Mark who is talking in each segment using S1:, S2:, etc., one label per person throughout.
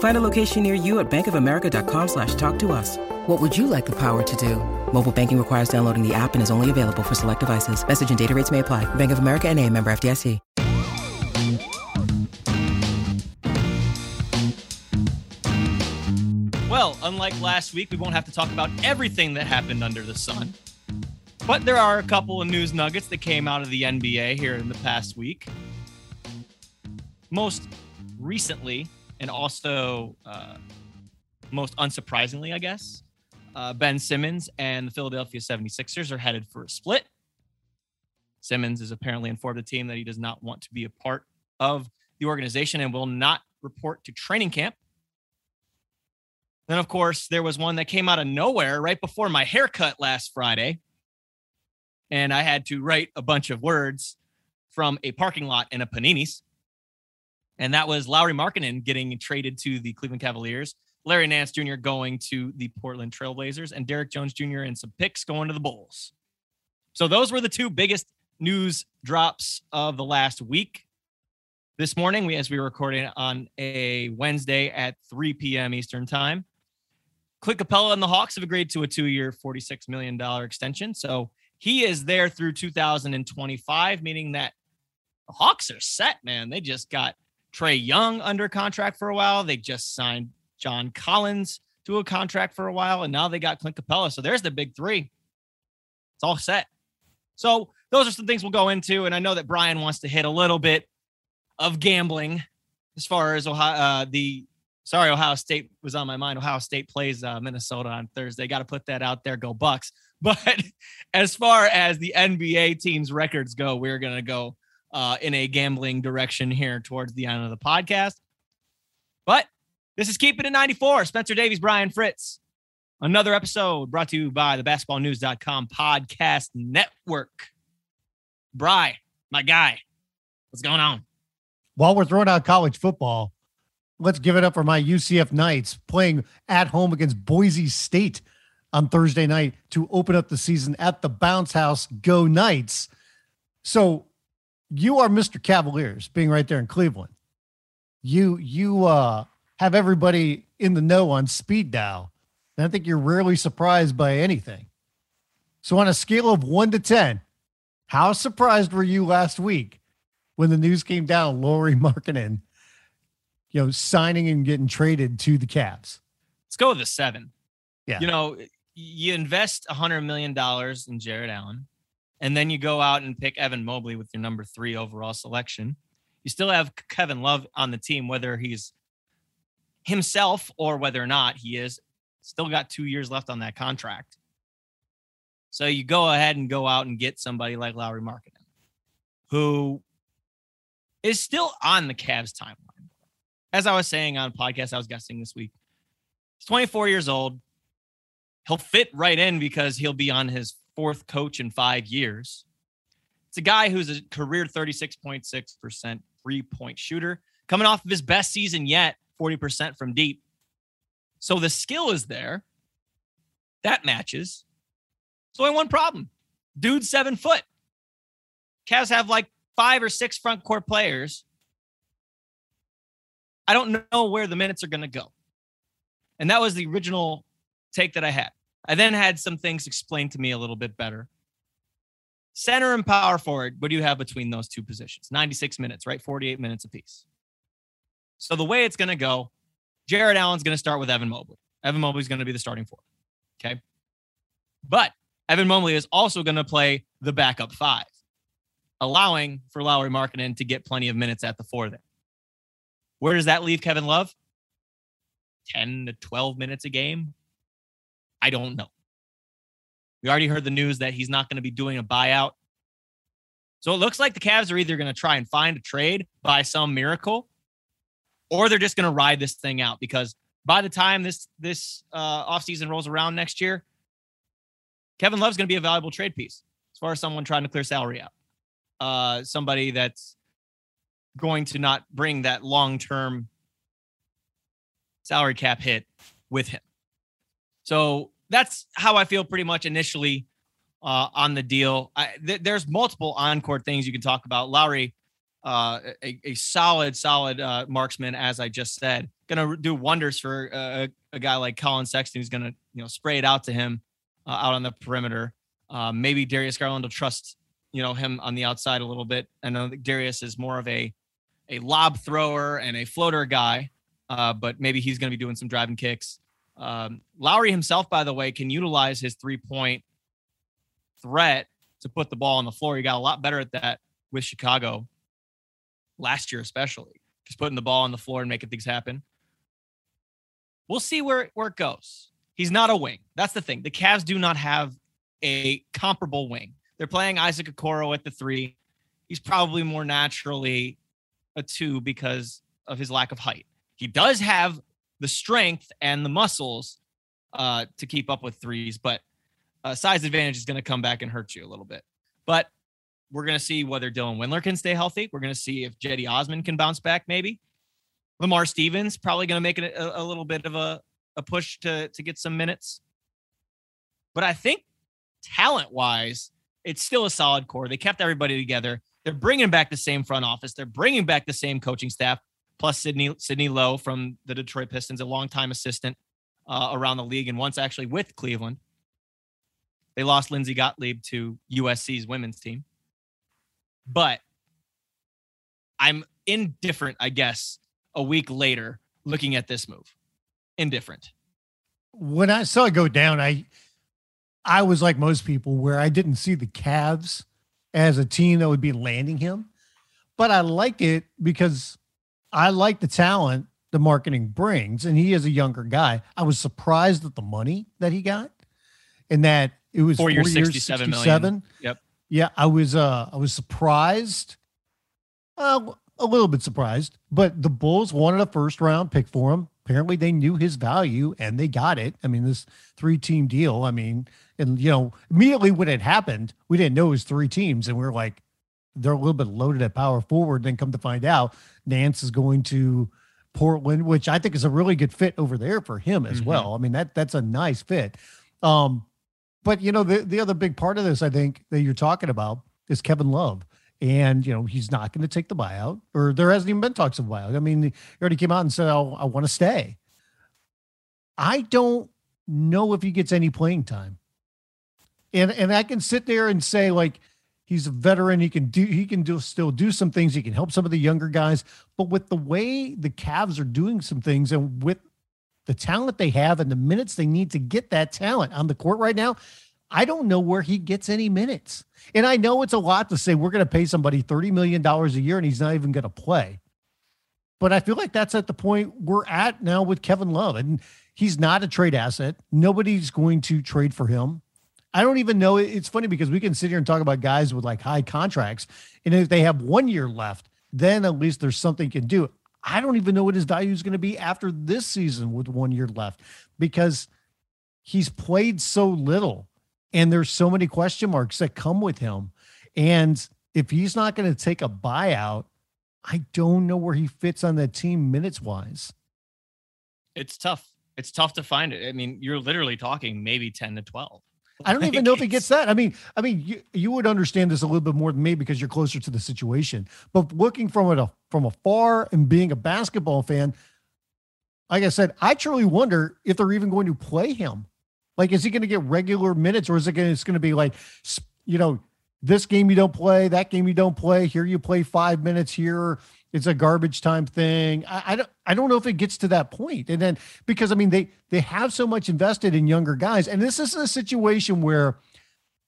S1: Find a location near you at bankofamerica.com slash talk to us. What would you like the power to do? Mobile banking requires downloading the app and is only available for select devices. Message and data rates may apply. Bank of America and a member FDIC.
S2: Well, unlike last week, we won't have to talk about everything that happened under the sun. But there are a couple of news nuggets that came out of the NBA here in the past week. Most recently, and also uh, most unsurprisingly, I guess, uh, Ben Simmons and the Philadelphia 76ers are headed for a split. Simmons has apparently informed the team that he does not want to be a part of the organization and will not report to training camp. Then, of course, there was one that came out of nowhere right before my haircut last Friday. And I had to write a bunch of words from a parking lot in a Panini's. And that was Lauri Markkanen getting traded to the Cleveland Cavaliers, Larry Nance Jr. going to the Portland Trailblazers, and Derrick Jones Jr. and some picks going to the Bulls. So those were the two biggest news drops of the last week. This morning, we as we were recording on a Wednesday at 3 p.m. Eastern time, Clint Capela and the Hawks have agreed to a two-year, $46 million extension. So he is there through 2025, meaning that the Hawks are set, man. They just got Trae Young under contract for a while. They just signed John Collins to a contract for a while, and now they got Clint Capela. So there's the big three. It's all set. So those are some things we'll go into, and I know that Brian wants to hit a little bit of gambling as far as Ohio, uh, the sorry Ohio State was on my mind. Ohio State plays uh, Minnesota on Thursday. Got to put that out there. Go Bucks. But as far as the NBA teams' records go, we're gonna go uh, in a gambling direction here towards the end of the podcast. But this is Keep It at 94. Spencer Davies, Brian Fritz. Another episode brought to you by the basketballnews.com podcast network. Bry, my guy, what's going on?
S3: While we're throwing out college football, let's give it up for my UCF Knights playing at home against Boise State on Thursday night to open up the season at the Bounce House. Go Knights. So you are Mr. Cavaliers being right there in Cleveland. You you uh have everybody in the know on speed dial. And I think you're rarely surprised by anything. So on a scale of one to ten, how surprised were you last week when the news came down Lauri Markkanen, you know, signing and getting traded to the Cavs?
S2: Let's go with a seven.
S3: Yeah.
S2: You know, you invest a hundred million dollars in Jarrett Allen, and then you go out and pick Evan Mobley with your number three overall selection. You still have Kevin Love on the team, whether he's himself or whether or not he is. Still got two years left on that contract. So you go ahead and go out and get somebody like Lauri Markkanen, who is still on the Cavs timeline. As I was saying on a podcast I was guessing this week, he's 24 years old. He'll fit right in because he'll be on his fourth coach in five years. It's a guy who's a career 36.6% three point shooter, coming off of his best season yet, 40% from deep. So the skill is there. That matches. It's only one problem. Dude, seven foot. Cavs have like five or six front court players. I don't know where the minutes are going to go. And that was the original take that I had. I then had some things explained to me a little bit better. Center and power forward, what do you have between those two positions? 96 minutes, right? 48 minutes apiece. So the way it's going to go, Jarrett Allen's going to start with Evan Mobley. Evan Mobley's going to be the starting four. Okay. But Evan Mobley is also going to play the backup five. allowing for Lauri Markkanen to get plenty of minutes at the four there. Where does that leave Kevin Love? 10 to 12 minutes a game? I don't know. We already heard the news that he's not going to be doing a buyout. So it looks like the Cavs are either going to try and find a trade by some miracle, or they're just going to ride this thing out because by the time this this uh, offseason rolls around next year, Kevin Love's going to be a valuable trade piece as far as someone trying to clear salary out. Uh, somebody that's going to not bring that long term salary cap hit with him. So that's how I feel pretty much initially uh, on the deal. I, th- there's multiple on-court things you can talk about. Lauri, uh, a, a, solid, solid uh, marksman, as I just said, to do wonders for a, a, guy like Collin Sexton, who's to you know spray it out to him uh, out on the perimeter. Uh, maybe Darius Garland will trust you know him on the outside a little bit. I know Darius is more of a a lob thrower and a floater guy, uh, but maybe he's to be doing some driving kicks. Um, Lauri himself, by the way, can utilize his three point threat to put the ball on the floor. He got a lot better at that with Chicago last year, especially just putting the ball on the floor and making things happen. We'll see where, where it goes. He's not a wing. That's the thing. The Cavs do not have a comparable wing. They're playing Isaac Okoro at the three. He's probably more naturally a two because of his lack of height. He does have the strength and the muscles uh, to keep up with threes, but uh, size advantage is going to come back and hurt you a little bit. But we're going to see whether Dylan Windler can stay healthy. We're going to see if Cedi Osman can bounce back, maybe. Lamar Stevens probably going to make it a, a, little bit of a, a push to, to get some minutes. But I think talent wise, it's still a solid core. They kept everybody together. They're bringing back the same front office. They're bringing back the same coaching staff plus Sidney Sidney Lowe from the Detroit Pistons, a longtime assistant uh, around the league, and once actually with Cleveland. They lost Lindsey Gottlieb to USC's women's team, but I'm indifferent, I guess, a week later looking at this move. Indifferent.
S3: When I saw it go down, I I was like most people where I didn't see the Cavs as a team that would be landing him. But I like it because I like the talent the marketing brings, and he is a younger guy. I was surprised at the money that he got, and that it was
S2: four, four years, 67, 67.
S3: Yep. Yeah, I was. Uh, I was surprised. Uh, a little bit surprised, but the Bulls wanted a first round pick for him. Apparently, they knew his value and they got it. I mean, this three team deal. I mean, and you know, immediately when it happened, we didn't know it was three teams, and we are like, they're a little bit loaded at power forward. Then come to find out, Nance is going to Portland, which I think is a really good fit over there for him as mm-hmm. well. I mean that that's a nice fit. Um, but you know the the other big part of this, I think that you're talking about is Kevin Love. And you know he's not going to take the buyout, or there hasn't even been talks of buyout. I mean, he already came out and said, oh, "I want to stay." I don't know if he gets any playing time, and and I can sit there and say like, He's a veteran. He can do he can do still do some things. He can help some of the younger guys. But with the way the Cavs are doing some things and with the talent they have and the minutes they need to get that talent on the court right now, I don't know where he gets any minutes. And I know it's a lot to say we're going to pay somebody $30 million a year and he's not even going to play. But I feel like that's at the point we're at now with Kevin Love. And he's not a trade asset. Nobody's going to trade for him. I don't even know. It's funny because we can sit here and talk about guys with like high contracts, and if they have one year left, then at least there's something you can do. I don't even know what his value is going to be after this season with one year left because he's played so little, and there's so many question marks that come with him. And if he's not going to take a buyout, I don't know where he fits on that team minutes wise.
S2: It's tough. It's tough to find it. I mean, you're literally talking maybe 10 to 12.
S3: I don't even know if he gets that. I mean, I mean, you, you would understand this a little bit more than me because you're closer to the situation. But looking from it from afar and being a basketball fan, like I said, I truly wonder if they're even going to play him. Like, is he going to get regular minutes, or is it going? It's going to be like, you know, this game you don't play, that game you don't play. Here you play five minutes. Here it's a garbage time thing. I, I, don't I don't know if it gets to that point. And then because I mean they they have so much invested in younger guys, and this is a situation where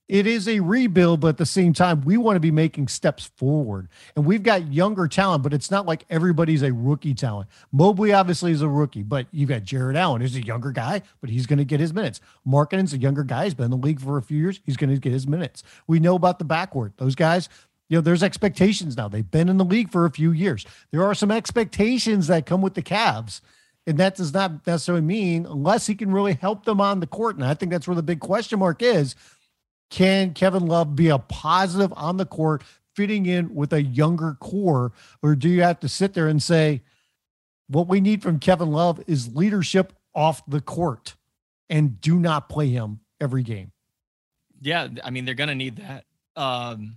S3: it is a rebuild, but at the same time, we want to be making steps forward. And we've got younger talent, but it's not like everybody's a rookie talent. Mobley obviously is a rookie, but you've got Jarrett Allen, who's a younger guy, but he's going to get his minutes. Markkanen's a younger guy. He's been in the league for a few years. He's going to get his minutes. We know about the backward. Those guys, you know, there's expectations now. They've been in the league for a few years. There are some expectations that come with the Cavs. And that does not necessarily mean unless he can really help them on the court. And I think that's where the big question mark is can Kevin Love be a positive on the court, fitting in with a younger core? Or do you have to sit there and say, what we need from Kevin Love is leadership off the court and do not play him every game?
S2: Yeah. I mean, they're going to need that. Um,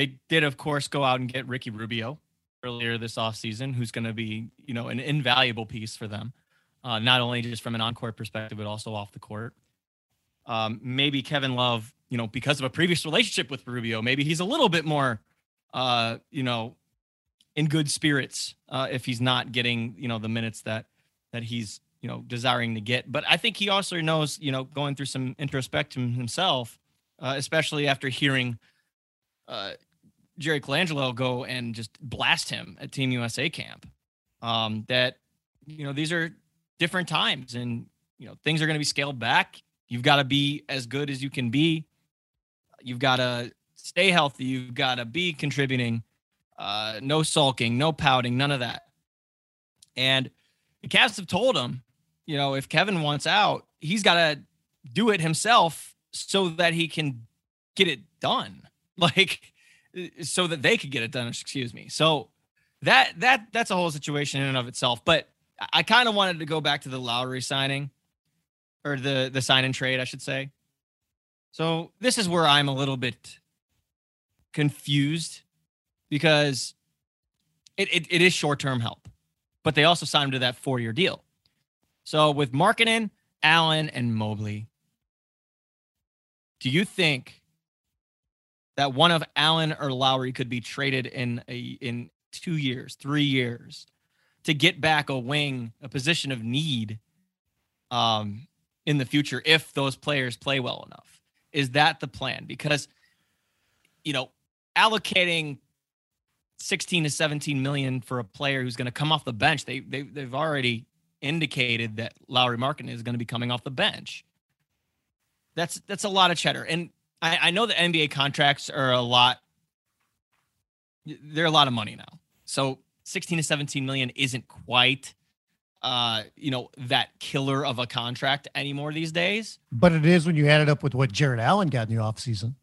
S2: they did, of course, go out and get Ricky Rubio earlier this offseason, who's going to be, you know, an invaluable piece for them, uh, not only just from an on court perspective, but also off the court. Um, maybe Kevin Love you know, because of a previous relationship with Rubio, maybe he's a little bit more, uh, you know, in good spirits uh, if he's not getting, you know, the minutes that that he's, you know, desiring to get. But I think he also knows, you know, going through some introspection himself, uh, especially after hearing uh, Jerry Colangelo go and just blast him at Team USA camp. Um, that you know these are different times, and you know things are going to be scaled back. You've got to be as good as you can be You've got to stay healthy. You've got to be contributing. Uh, no sulking, no pouting, none of that. And the Cavs have told him, you know, if Kevin wants out, he's got to do it himself so that he can get it done. Like, Uh, so that they could get it done. Excuse me. So that that that's a whole situation in and of itself. But I kind of wanted to go back to the Lauri signing, or the the sign and trade, I should say. So this is where I'm a little bit confused because it, it, it is short term help, but they also signed him to that four year deal. So with Markkanen, Allen, and Mobley, do you think that one of Allen or Lauri could be traded in a in two years, three years to get back a wing, a position of need um, in the future if those players play well enough? Is that the plan? Because, you know, allocating 16 to 17 million for a player who's going to come off the bench, they, they, they've already indicated that Lauri Markkanen is going to be coming off the bench. That's that's a lot of cheddar. And I, I know the NBA contracts are a lot, they're a lot of money now. So 16 to 17 million isn't quite uh, you know, that killer of a contract anymore these days.
S3: But it is when you add it up with what Jarrett Allen got in the offseason.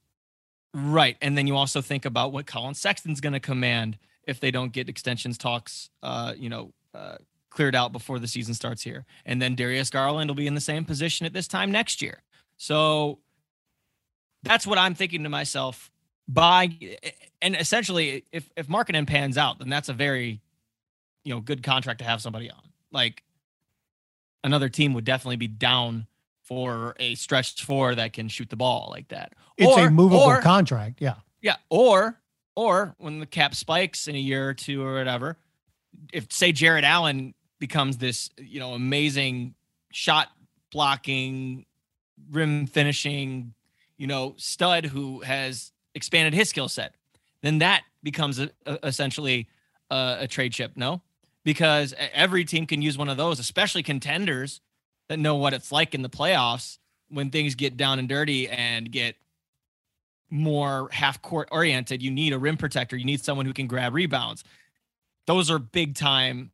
S2: Right. And then you also think about what Collin Sexton's going to command if they don't get extensions talks, uh, you know, uh, cleared out before the season starts here. And then Darius Garland will be in the same position at this time next year. So that's what I'm thinking to myself. By and essentially, if if Markkanen pans out, then that's a very, you know, good contract to have somebody on like another team would definitely be down for a stretched four that can shoot the ball like that.
S3: It's or, a movable or, contract. Yeah.
S2: Yeah. Or, or when the cap spikes in a year or two or whatever, if say Jarrett Allen becomes this, you know, amazing shot blocking, rim finishing, you know, stud who has expanded his skill set, then that becomes a, a, essentially a, a trade chip. No because every team can use one of those, especially contenders that know what it's like in the playoffs when things get down and dirty and get more half court oriented. You need a rim protector, you need someone who can grab rebounds. Those are big time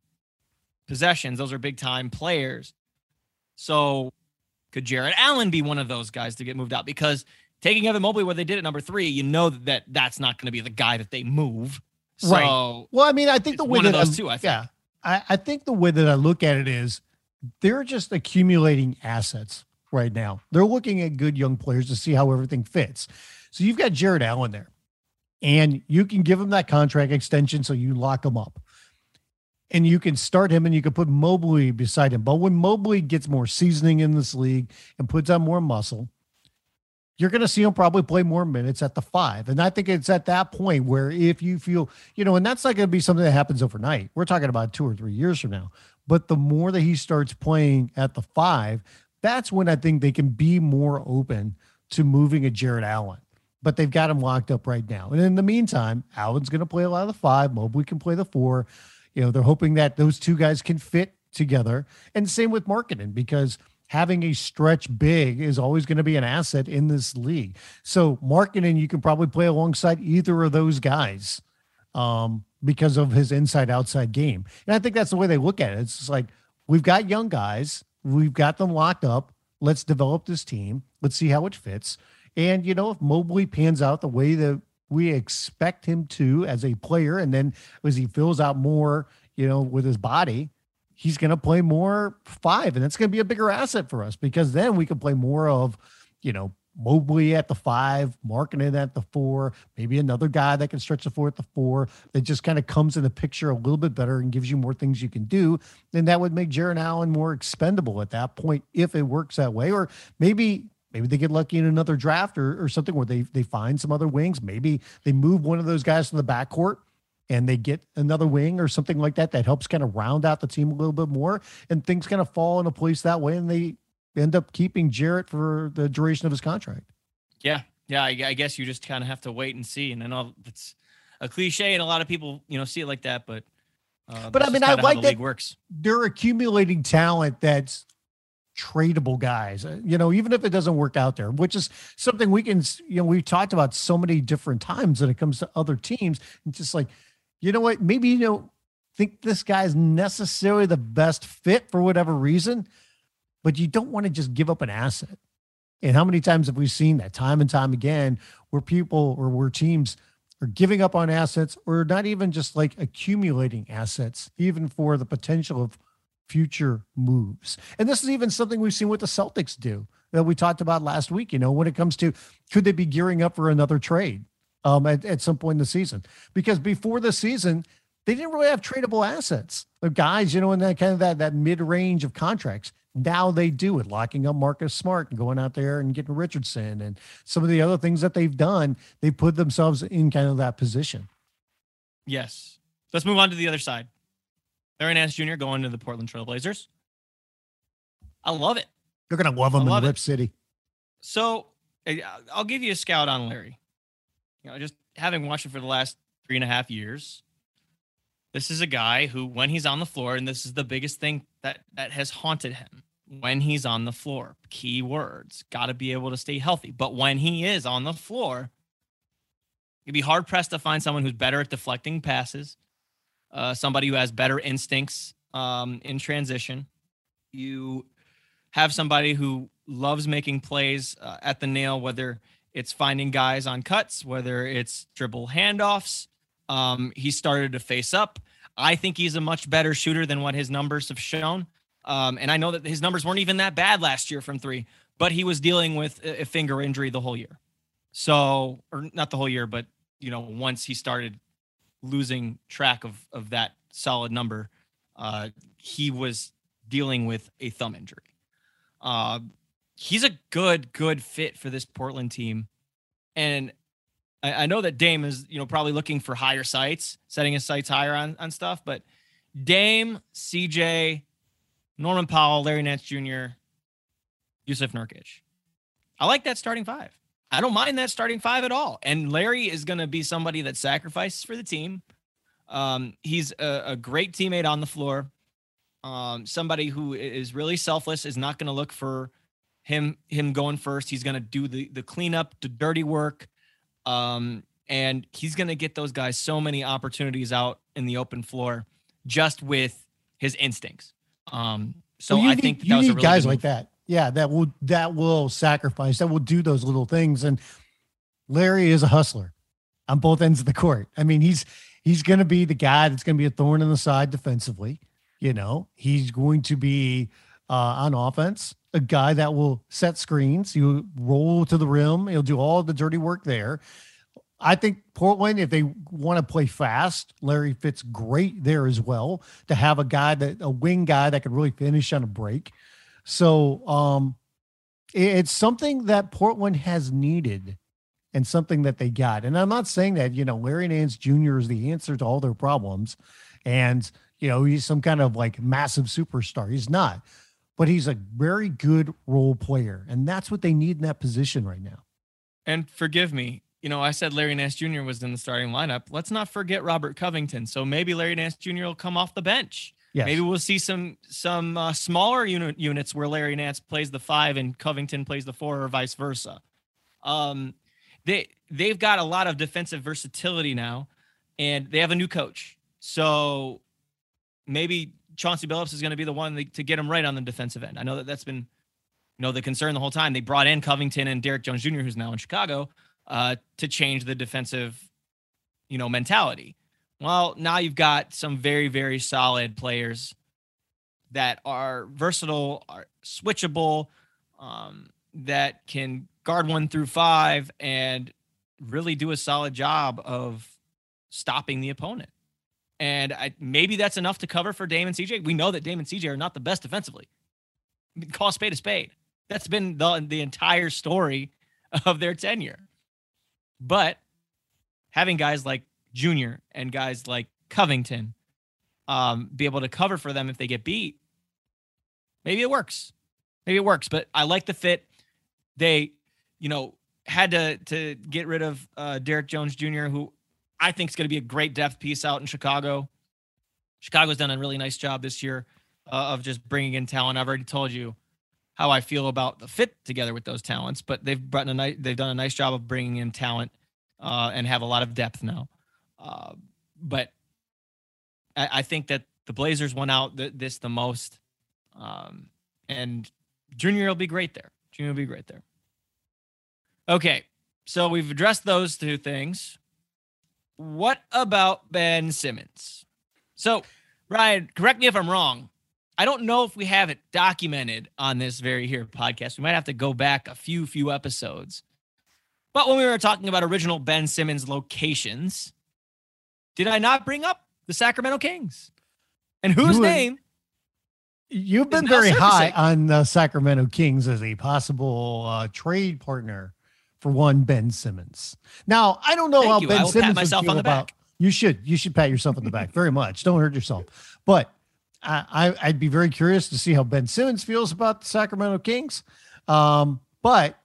S2: possessions, those are big time players. So, could Jarrett Allen be one of those guys to get moved out? Because taking Evan Mobley where they did at number three, you know that that's not going to be the guy that they move. So
S3: right. Well, I mean, I think the way
S2: one
S3: that
S2: of those two, I think.
S3: Yeah. I, I think the way that I look at it is they're just accumulating assets right now. They're looking at good young players to see how everything fits. So you've got Jarrett Allen there, and you can give him that contract extension so you lock him up. And you can start him and you can put Mobley beside him. But when Mobley gets more seasoning in this league and puts on more muscle, you're going to see him probably play more minutes at the five. And I think it's at that point where if you feel, you know, and that's not going to be something that happens overnight. We're talking about two or three years from now. But the more that he starts playing at the five, that's when I think they can be more open to moving a Jarrett Allen. but they've got him locked up right now. And in the meantime, Allen's going to play a lot of the five. Mobley can play the four. You know, they're hoping that those two guys can fit together. And same with Markkanen because having a stretch big is always going to be an asset in this league. So Markkanen, you can probably play alongside either of those guys um, because of his inside outside game. And I think that's the way they look at it. It's just like we've got young guys, we've got them locked up. Let's develop this team. Let's see how it fits. And you know, if Mobley pans out the way that we expect him to as a player, and then as he fills out more, you know, with his body, he's going to play more five, and it's going to be a bigger asset for us because then we can play more of, you know, Mobley at the five, Markkanen at the four, maybe another guy that can stretch the four at the four that just kind of comes in the picture a little bit better and gives you more things you can do. And that would make Jarrett Allen more expendable at that point if it works that way. Or maybe maybe they get lucky in another draft or, or something where they they find some other wings. Maybe they move one of those guys to the backcourt and they get another wing or something like that that helps kind of round out the team a little bit more and things kind of fall into place that way and they end up keeping Jarrett for the duration of his contract.
S2: Yeah. Yeah. I, I guess you just kind of have to wait and see. And I know it's a cliche and a lot of people, you know, see it like that, but,
S3: uh, but I mean, I like that works. they're accumulating talent that's tradable guys, uh, you know, even if it doesn't work out there, which is something we can, you know, we've talked about so many different times when it comes to other teams. And just like, you know what, maybe you don't think this guy's necessarily the best fit for whatever reason, but you don't want to just give up an asset. And how many times have we seen that time and time again where people or where teams are giving up on assets or not even just like accumulating assets, even for the potential of future moves. And this is even something we've seen what the Celtics do that we talked about last week. You know, when it comes to could they be gearing up for another trade um, at, at some point in the season? Because before the season, they didn't really have tradable assets. The guys, you know, in that kind of that that mid range of contracts. Now they do it, locking up Marcus Smart and going out there and getting Richardson and some of the other things that they've done. They put themselves in kind of that position.
S2: Yes. Let's move on to the other side. Larry Nance Jr. going to the Portland Trailblazers. I love it.
S3: You're gonna love him in Rip City.
S2: So uh, I'll give you a scout on Larry. You know, just having watched him for the last three and a half years, this is a guy who, when he's on the floor, and this is the biggest thing that that has haunted him. When he's on the floor, key words, got to be able to stay healthy. But when he is on the floor, you'd be hard pressed to find someone who's better at deflecting passes, uh, somebody who has better instincts um, in transition. You have somebody who loves making plays uh, at the nail, whether it's finding guys on cuts, whether it's dribble handoffs. Um, he started to face up. I think he's a much better shooter than what his numbers have shown. Um, and I know that his numbers weren't even that bad last year from three, but he was dealing with a finger injury the whole year. So, or not the whole year, but you know, once he started losing track of of that solid number, uh, he was dealing with a thumb injury. Uh, he's a good good fit for this Portland team, and I, I, know that Dame is you know probably looking for higher sights, setting his sights higher on on stuff, but Dame, CJ, Norman Powell, Larry Nance Jr., Jusuf Nurkic. I like that starting five. I don't mind that starting five at all. And Larry is going to be somebody that sacrifices for the team. Um, he's a, a, great teammate on the floor. Um, somebody who is really selfless is not going to look for him him going first. He's going to do the the cleanup, the dirty work, um, and he's going to get those guys so many opportunities out in the open floor just with his instincts. Um, so well, I need, think
S3: that you need really guys like that yeah, that will that will sacrifice, that will do those little things. And Larry is a hustler on both ends of the court. I mean, he's he's going to be the guy that's going to be a thorn in the side defensively. You know, he's going to be uh, on offense a guy that will set screens. You roll to the rim. He'll do all the dirty work there. I think Portland, if they want to play fast, Larry fits great there as well. To have a guy that a wing guy that could really finish on a break. So um, it's something that Portland has needed and something that they got. And I'm not saying that, you know, Larry Nance Jr. is the answer to all their problems and, you know, he's some kind of like massive superstar. He's not, but he's a very good role player. And that's what they need in that position right now.
S2: And forgive me, you know, I said Larry Nance Jr. was in the starting lineup. Let's not forget Robert Covington. So maybe Larry Nance Jr. will come off the bench.
S3: Yes.
S2: Maybe we'll see some some uh, smaller unit units where Larry Nance plays the five and Covington plays the four, or vice versa. Um, they they've got a lot of defensive versatility now, and they have a new coach. So maybe Chauncey Billups is going to be the one to get him right on the defensive end. I know that that's been, you know, the concern the whole time. They brought in Covington and Derrick Jones Jr., who's now in Chicago, uh, to change the defensive, you know, mentality. Well, now you've got some very, very solid players that are versatile, are switchable, um, that can guard one through five and really do a solid job of stopping the opponent. And I, maybe that's enough to cover for Damon CJ. We know that Damon CJ are not the best defensively. Call spade a spade. That's been the, the entire story of their tenure. But having guys like Junior and guys like Covington um, be able to cover for them if they get beat, maybe it works. Maybe it works. But I like the fit. They, you know, had to to get rid of uh, Derrick Jones Jr., who I think is going to be a great depth piece out in Chicago. Chicago's done a really nice job this year uh, of just bringing in talent. I've already told you how I feel about the fit together with those talents, but they've brought a nice, they've done a nice job of bringing in talent uh, and have a lot of depth now. Uh, but I, I, think that the Blazers won out th- this the most, um, and Junior will be great there. Junior will be great there. Okay, so we've addressed those two things. What about Ben Simmons? So, Ryan, correct me if I'm wrong. I don't know if we have it documented on this very here podcast. We might have to go back a few few episodes. But when we were talking about original Ben Simmons locations, did I not bring up the Sacramento Kings? And whose name?
S3: You've been very high on the Sacramento Kings as a possible uh, trade partner for one Ben Simmons. Now, I don't know
S2: Thank
S3: how
S2: you.
S3: Ben Simmons would feel
S2: on the
S3: about.
S2: back.
S3: You should. You should pat yourself on the back very much. Don't hurt yourself. But I, I'd be very curious to see how Ben Simmons feels about the Sacramento Kings. Um, but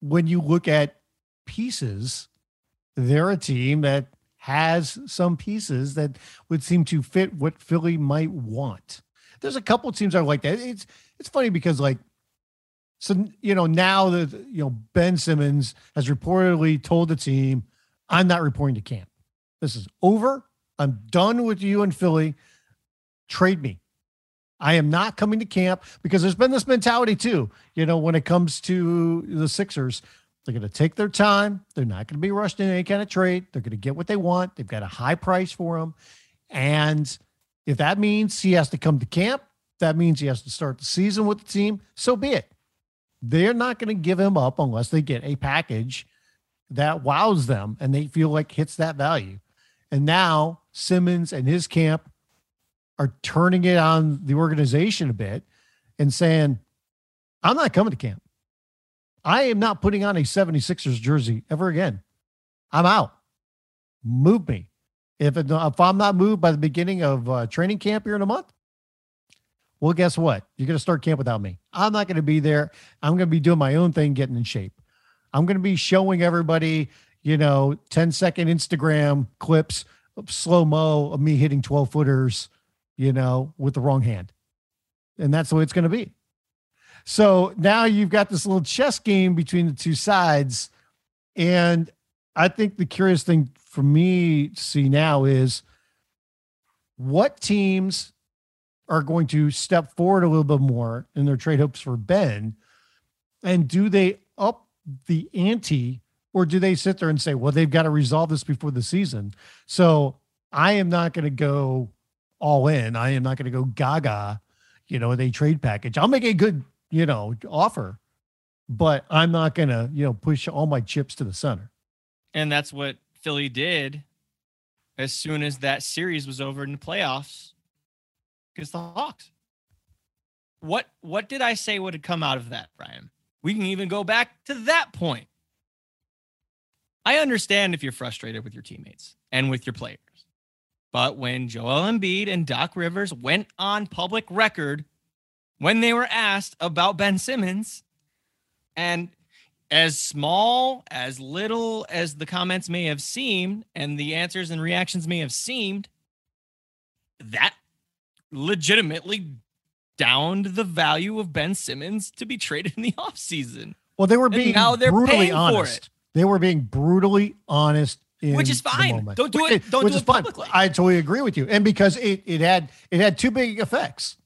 S3: when you look at pieces, they're a team that has some pieces that would seem to fit what Philly might want. There's a couple teams are like that. It's it's funny because like so you know now that you know Ben Simmons has reportedly told the team, I'm not reporting to camp. This is over. I'm done with you and Philly trade me. I am not coming to camp because there's been this mentality too. You know, when it comes to the Sixers, they're going to take their time. They're not going to be rushed in any kind of trade. They're going to get what they want. They've got a high price for them. And if that means he has to come to camp, that means he has to start the season with the team, so be it. They're not going to give him up unless they get a package that wows them and they feel like hits that value. And now Simmons and his camp are turning it on the organization a bit and saying, I'm not coming to camp. I am not putting on a 76ers jersey ever again. I'm out. Move me. If, it, if I'm not moved by the beginning of uh, training camp here in a month, well, guess what? You're going to start camp without me. I'm not going to be there. I'm going to be doing my own thing, getting in shape. I'm going to be showing everybody, you know, 10 second Instagram clips slow mo of me hitting 12 footers you know, with the wrong hand. And that's the way it's going to be. So now you've got this little chess game between the two sides. And I think the curious thing for me to see now is what teams are going to step forward a little bit more in their trade hopes for Ben? And do they up the ante or do they sit there and say, well, they've got to resolve this before the season? So I am not going to go all in. I am not going to go gaga, you know, with a trade package. I'll make a good, you know, offer, but I'm not going to, you know, push all my chips to the center.
S2: And that's what Philly did as soon as that series was over in the playoffs against the Hawks. What what did I say would have come out of that, Brian? We can even go back to that point. I understand if you're frustrated with your teammates and with your players. But when Joel Embiid and Doc Rivers went on public record when they were asked about Ben Simmons, and as small, as little as the comments may have seemed, and the answers and reactions may have seemed, that legitimately downed the value of Ben Simmons to be traded in the offseason.
S3: Well, they were being
S2: now they're
S3: brutally honest. They were being brutally honest. in
S2: Which is fine. Don't do it- don't
S3: which
S2: do it publicly.
S3: I totally agree with you. And because it, it had it had two big effects.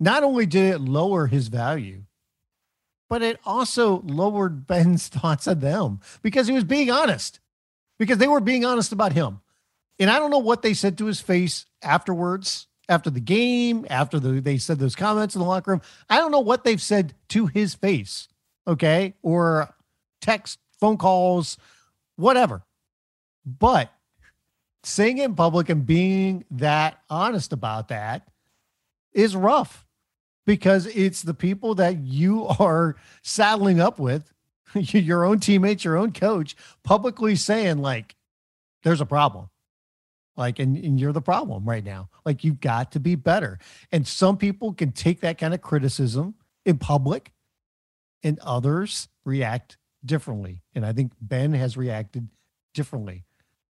S3: Not only did it lower his value, but it also lowered Ben's thoughts on them because he was being honest. Because they were being honest about him. And I don't know what they said to his face afterwards, after the game, after the, they said those comments in the locker room. I don't know what they've said to his face, okay, or text, phone calls, whatever. But saying it in public and being that honest about that is rough because it's the people that you are saddling up with, your own teammates, your own coach, publicly saying, like, there's a problem. Like, and, and you're the problem right now. Like, you've got to be better. And some people can take that kind of criticism in public, and others react differently. And I think Ben has reacted differently,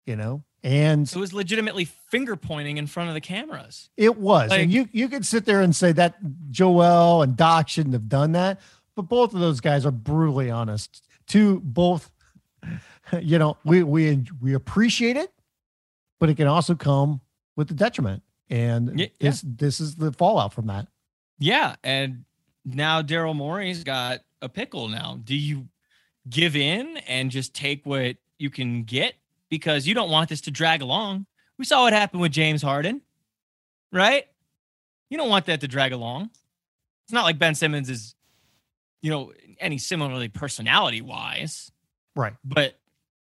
S3: you know? And
S2: It was legitimately finger pointing in front of the cameras.
S3: it was.
S2: Like-
S3: and you you could sit there and say that Joel and Doc shouldn't have done that, but both of those guys are brutally honest. To both, you know, we we we appreciate it, but it can also come with the detriment. And
S2: yeah.
S3: this this is the fallout from that.
S2: Yeah, and now Daryl Morey's got a pickle. Now, do you give in and just take what you can get because you don't want this to drag along? We saw what happened with James Harden, right? You don't want that to drag along. It's not like Ben Simmons is, you know, any similarly personality wise,
S3: Right.
S2: but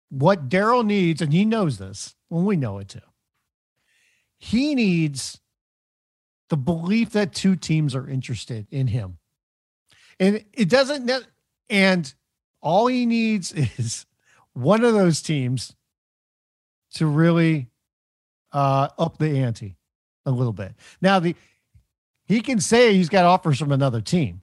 S3: What Daryl needs, and he knows this, when we know it too. He needs the belief that two teams are interested in him. And it doesn't, and all he needs is one of those teams to really uh, up the ante a little bit. Now, the he can say he's got offers from another team.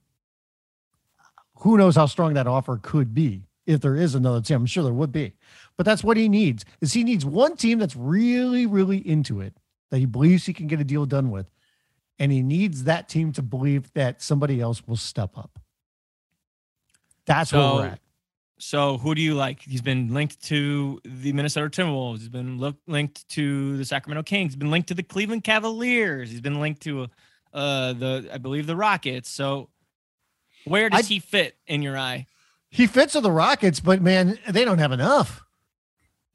S3: Who knows how strong that offer could be if there is another team? I'm sure there would be, but that's what he needs. Is he needs one team that's really, really into it that he believes he can get a deal done with, and he needs that team to believe that somebody else will step up. That's where we're at.
S2: So who do you like? He's been linked to the Minnesota Timberwolves. He's been lo- linked to the Sacramento Kings. He's been linked to the Cleveland Cavaliers. He's been linked to uh the I believe the Rockets. So where does
S3: I-
S2: he fit in your eye?
S3: He fits with the Rockets, but man, they don't have enough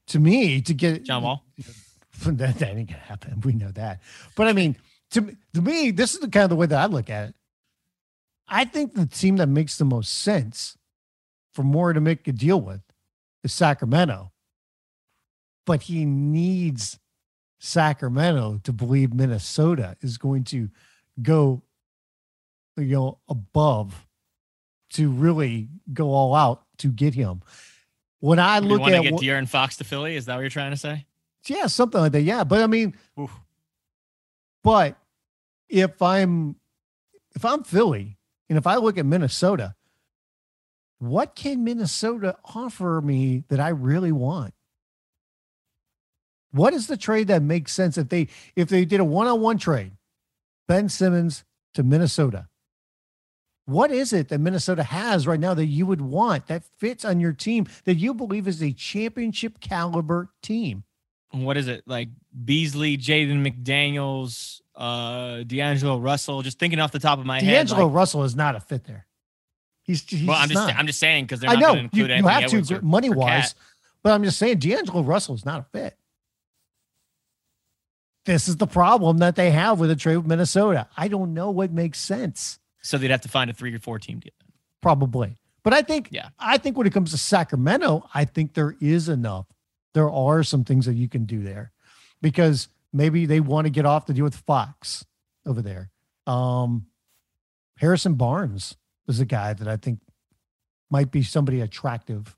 S3: to me to get
S2: John Wall?
S3: that, that ain't gonna happen. We know that. But I mean, to to me, this is the kind of the way that I look at it. I think the team that makes the most sense for Morey to make a deal with is Sacramento. But he needs Sacramento to believe Minnesota is going to go, you know, above to really go all out to get him. When I
S2: You
S3: look
S2: want to
S3: at
S2: get
S3: what-
S2: De'Aaron Fox to Philly? Is that what you're trying to say?
S3: yeah, something like that. Yeah, but I mean,
S2: Oof.
S3: but if I'm if I'm Philly and if I look at Minnesota, what can Minnesota offer me that I really want? What is the trade that makes sense if they if they did a one-on-one trade, Ben Simmons to Minnesota? What is it that Minnesota has right now that you would want that fits on your team that you believe is a championship caliber team?
S2: What is it like? Beasley, Jaden McDaniels, uh, D'Angelo Russell. Just thinking off the top of my head.
S3: D'Angelo
S2: like-
S3: Russell is not a fit there. He's, he's
S2: well, I'm just
S3: not.
S2: I'm just saying because they're
S3: I
S2: not
S3: know
S2: going to
S3: you,
S2: include
S3: you have
S2: Edwards
S3: to money wise, but I'm just saying D'Angelo Russell is not a fit. This is the problem that they have with a trade with Minnesota. I don't know what makes sense.
S2: So they'd have to find a three or four team deal.
S3: Probably, but I think
S2: Yeah.
S3: I think when it comes to Sacramento, I think there is enough. There are some things that you can do there because maybe they want to get off the deal with Fox over there. Um, Harrison Barnes is a guy that I think might be somebody attractive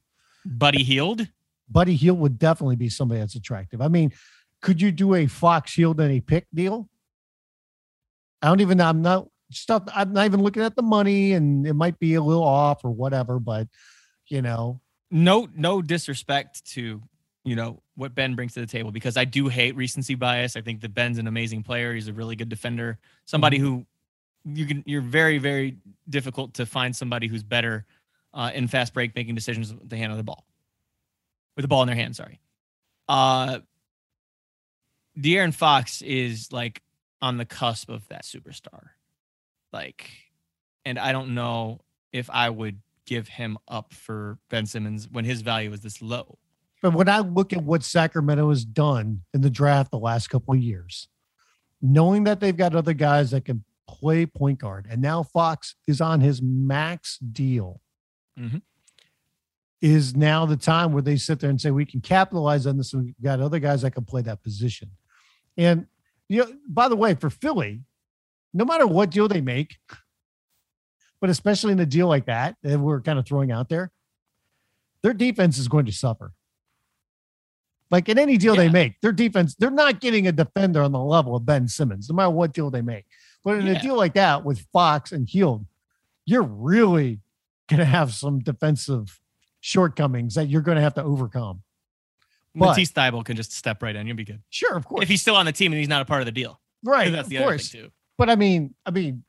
S2: Buddy Hield.
S3: Buddy Hield would definitely be somebody that's attractive. I mean, could you do a Fox Hield and a pick deal? I don't even. I'm not stuff. I'm not even looking at the money, and it might be a little off or whatever. But you know.
S2: No, no disrespect to you know what Ben brings to the table because I do hate recency bias. I think that Ben's an amazing player. He's a really good defender. Somebody mm-hmm. who you can you're very very difficult to find somebody who's better uh, in fast break making decisions with the hand on the ball, with the ball in their hand. Sorry. Uh, De'Aaron Fox is like on the cusp of that superstar, like, and I don't know if I would give him up for Ben Simmons when his value is this low.
S3: But when I look at what Sacramento has done in the draft the last couple of years, knowing that they've got other guys that can play point guard, and now Fox is on his max deal,
S2: Mhm.
S3: is now the time where they sit there and say, we can capitalize on this. We've got other guys that can play that position. And, you know, by the way, for Philly, no matter what deal they make, but especially in a deal like that that we're kind of throwing out there, their defense is going to suffer. Like in any deal they make, their defense, they're not getting a defender on the level of Ben Simmons, no matter what deal they make. But in a deal like that with Fox and Hield, you're really going to have some defensive shortcomings that you're going to have to overcome. But-
S2: Matisse Thybulle can just step right in. You'll be good
S3: Sure, of course.
S2: if he's still on the team and he's not a part of the deal.
S3: right,
S2: that's
S3: of
S2: the other
S3: course.
S2: thing too.
S3: But I mean, I mean,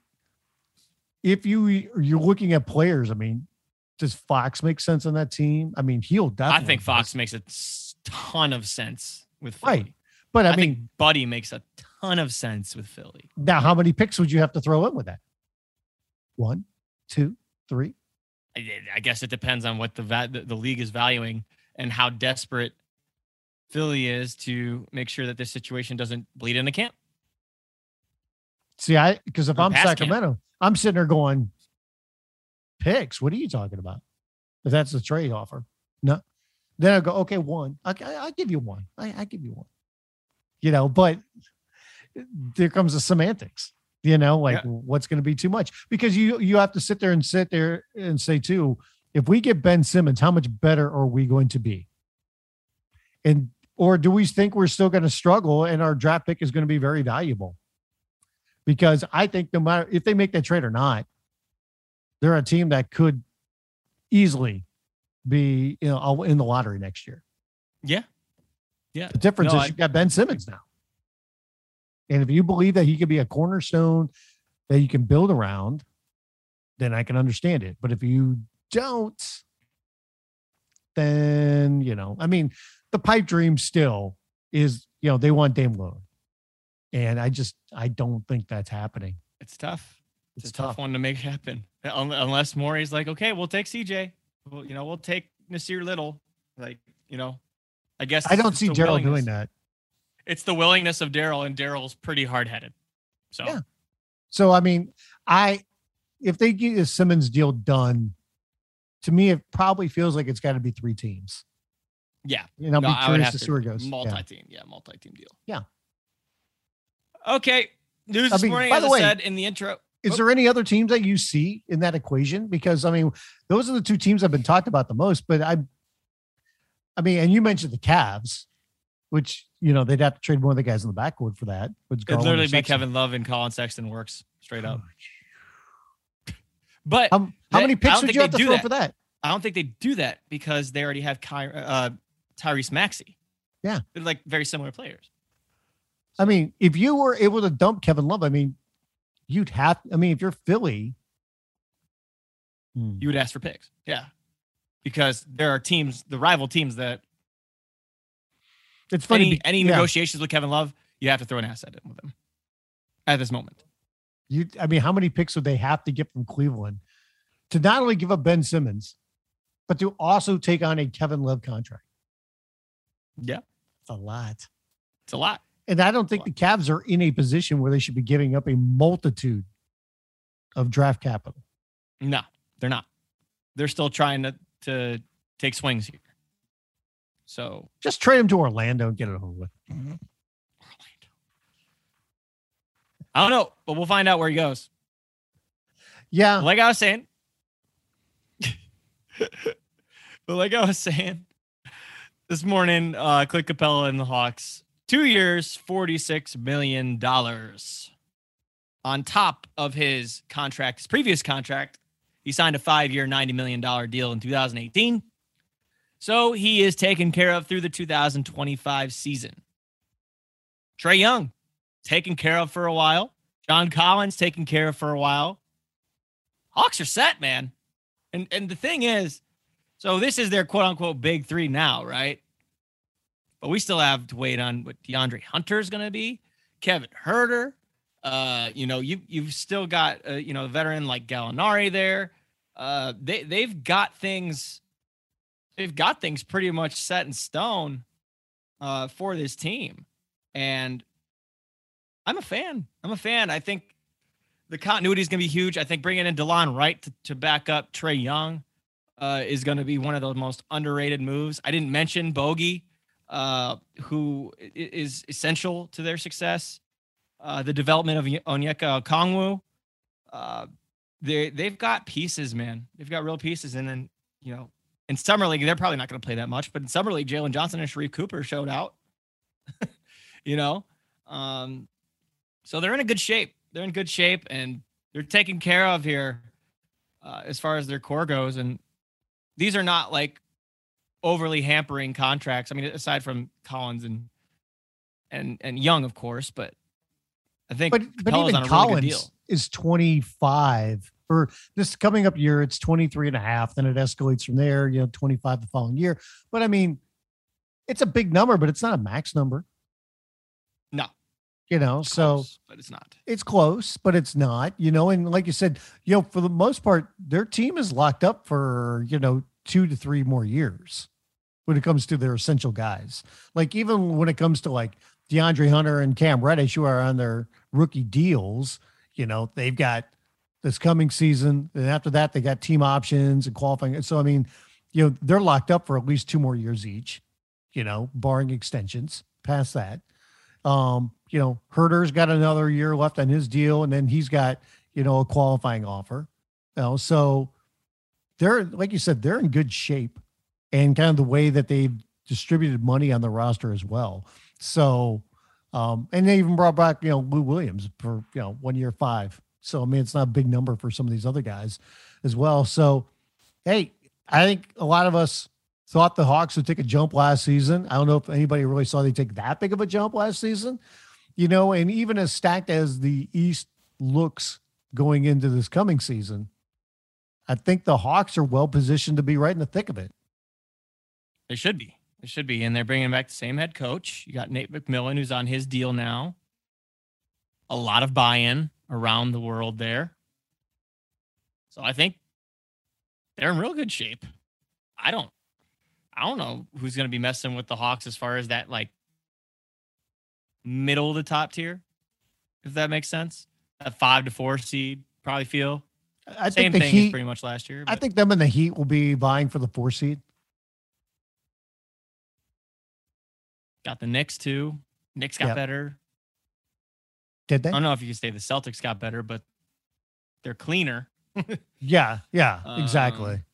S3: if you you're looking at players, I mean, does Fox make sense on that team? I mean, he'll
S2: I think Fox
S3: does.
S2: makes a ton of sense with Philly.
S3: Right. But I,
S2: I,
S3: mean,
S2: think Buddy makes a ton of sense with Philly.
S3: now how many picks would you have to throw in with that? One, two, three.
S2: I, I guess it depends on what the, va- the the league is valuing and how desperate Philly is to make sure that this situation doesn't bleed into camp.
S3: See, I because if
S2: Or
S3: I'm
S2: past camp.
S3: Sacramento, I'm sitting there going, picks. What are you talking about? If that's the trade offer, no. Then I go, okay, one. I, I, I give you one. I, I give you one. You know, but there comes the semantics. You know, like
S2: Yeah.
S3: what's going to be too much because you you have to sit there and sit there and say too, if we get Ben Simmons, how much better are we going to be? And or do we think we're still going to struggle and our draft pick is going to be very valuable? Because I think no matter if they make that trade or not, they're a team that could easily be you know in the lottery next year.
S2: Yeah. Yeah.
S3: The difference
S2: No,
S3: is
S2: I-
S3: you've got Ben Simmons now. And if you believe that he could be a cornerstone that you can build around, then I can understand it. But if you don't, then you know, I mean, the pipe dream still is, you know, they want Dame Lillard. And I just I don't think that's happening.
S2: It's tough. It's,
S3: It's
S2: a tough,
S3: tough.
S2: one to make happen. Un- Unless Morey's like, okay, we'll take CJ. Well, you know, we'll take Nassir Little. Like, you know, I guess
S3: I don't see Gerald doing that.
S2: It's the willingness of Daryl, and Daryl's pretty hard headed. So
S3: Yeah. So I mean, I if they get a Simmons deal done, to me it probably feels like it's got to be three teams.
S2: yeah,
S3: And I'll
S2: No,
S3: be curious to see where it goes.
S2: Multi-team. Yeah, multi-team deal.
S3: Yeah.
S2: Okay. News
S3: I
S2: this morning,
S3: by
S2: as
S3: the
S2: I
S3: way,
S2: said in the intro.
S3: Is
S2: Oh.
S3: there any other teams that you see in that equation? Because I mean, those are the two teams I've been talked about the most. But I, I mean, and you mentioned the Cavs, which you know they'd have to trade one of the guys in the backcourt for that. Which
S2: It'd literally be Kevin Love and Collin Sexton works straight up. But
S3: How, how many picks would you have to
S2: do
S3: throw
S2: that.
S3: for that?
S2: I don't think they do that because they already have Ky- uh, Tyrese Maxey.
S3: Yeah.
S2: They're like very similar players.
S3: I mean, if you were able to dump Kevin Love, I mean, you'd have. I mean, if you're Philly, hmm,
S2: You would ask for picks. Yeah. Because there are teams, the rival teams that
S3: it's funny.
S2: any,
S3: be-
S2: any
S3: yeah,
S2: negotiations with Kevin Love, you have to throw an asset in with him at this moment.
S3: You, I mean, how many picks would they have to get from Cleveland to not only give up Ben Simmons, but to also take on a Kevin Love contract?
S2: Yeah.
S3: It's a lot.
S2: It's a lot.
S3: And I don't think the Cavs are in a position where they should be giving up a multitude of draft capital.
S2: No, they're not. They're still trying to, to take swings here. So
S3: Just trade him to Orlando and get it over with.
S2: Orlando. I don't know, but we'll find out where he goes.
S3: Yeah.
S2: like I was saying, but like I was saying this morning, uh, Clint Capela and the Hawks, two years, $46 million on top of his contract, his previous contract. He signed a five year, $90 million deal in 2018. So he is taken care of through the 2025 season. Trae Young, taken care of for a while. John Collins, taken care of for a while. Hawks are set, man. And and the thing is, so this is their quote unquote big three now, right? But we still have to wait on what DeAndre Hunter is going to be, Kevin Huerter. Uh, you know, you you've still got uh, you know a veteran like Gallinari there. Uh, they they've got things, they've got things pretty much set in stone uh, for this team, and I'm a fan. I'm a fan. I think the continuity is going to be huge. I think bringing in Delon Wright to, to back up Trae Young uh, is going to be one of the most underrated moves. I didn't mention Bogey, uh, who is essential to their success. Uh, the development of Onyeka Okongwu. Uh, they they've got pieces, man. They've got real pieces, and then you know, in summer league they're probably not going to play that much, but in summer league, Jalen Johnson and Sharife Cooper showed out. you know, um, so they're in a good shape. They're in good shape, and they're taken care of here uh, as far as their core goes. And these are not like overly hampering contracts. I mean, aside from Collins and and and Young, of course, but I think
S3: but, but even Collins really is 25 or this coming up year, it's 23 and a half. Then it escalates from there, you know, 25 the following year. But I mean, it's a big number, but it's not a max number.
S2: No.
S3: You know,
S2: it's
S3: so
S2: close, but it's not.
S3: It's close, but it's not, you know, and like you said, you know, for the most part, their team is locked up for, you know, two to three more years when it comes to their essential guys. Like even when it comes to like DeAndre Hunter and Cam Reddish, who are on their rookie deals, you know, they've got this coming season. And after that, they got team options and qualifying. And So, I mean, you know, they're locked up for at least two more years each, you know, barring extensions past that. Um, you know, Huerter's got another year left on his deal, and then he's got, you know, a qualifying offer. You know, so they're like you said, they're in good shape and kind of the way that they've distributed money on the roster as well. So, um, and they even brought back, you know, Lou Williams for, you know, one year five. So, I mean, it's not a big number for some of these other guys as well. So, hey, I think a lot of us thought the Hawks would take a jump last season. I don't know if anybody really saw they take that big of a jump last season, you know, and even as stacked as the East looks going into this coming season, I think the Hawks are well positioned to be right in the thick of it.
S2: They should be. They should be. And they're bringing back the same head coach. You got Nate McMillan, who's on his deal now. A lot of buy in around the world there. So I think they're in real good shape. I don't I don't know who's going to be messing with the Hawks as far as that like middle of the top tier, if that makes sense. A five to four seed, probably feel.
S3: I
S2: Same
S3: think the
S2: thing
S3: Heat,
S2: pretty much last year.
S3: I think them and the Heat will be vying for the four seed.
S2: Got the Knicks too. Knicks got
S3: Yep.
S2: better.
S3: Did they?
S2: I don't know if you can say the Celtics got better, but they're cleaner.
S3: Yeah, yeah, exactly.
S2: Um,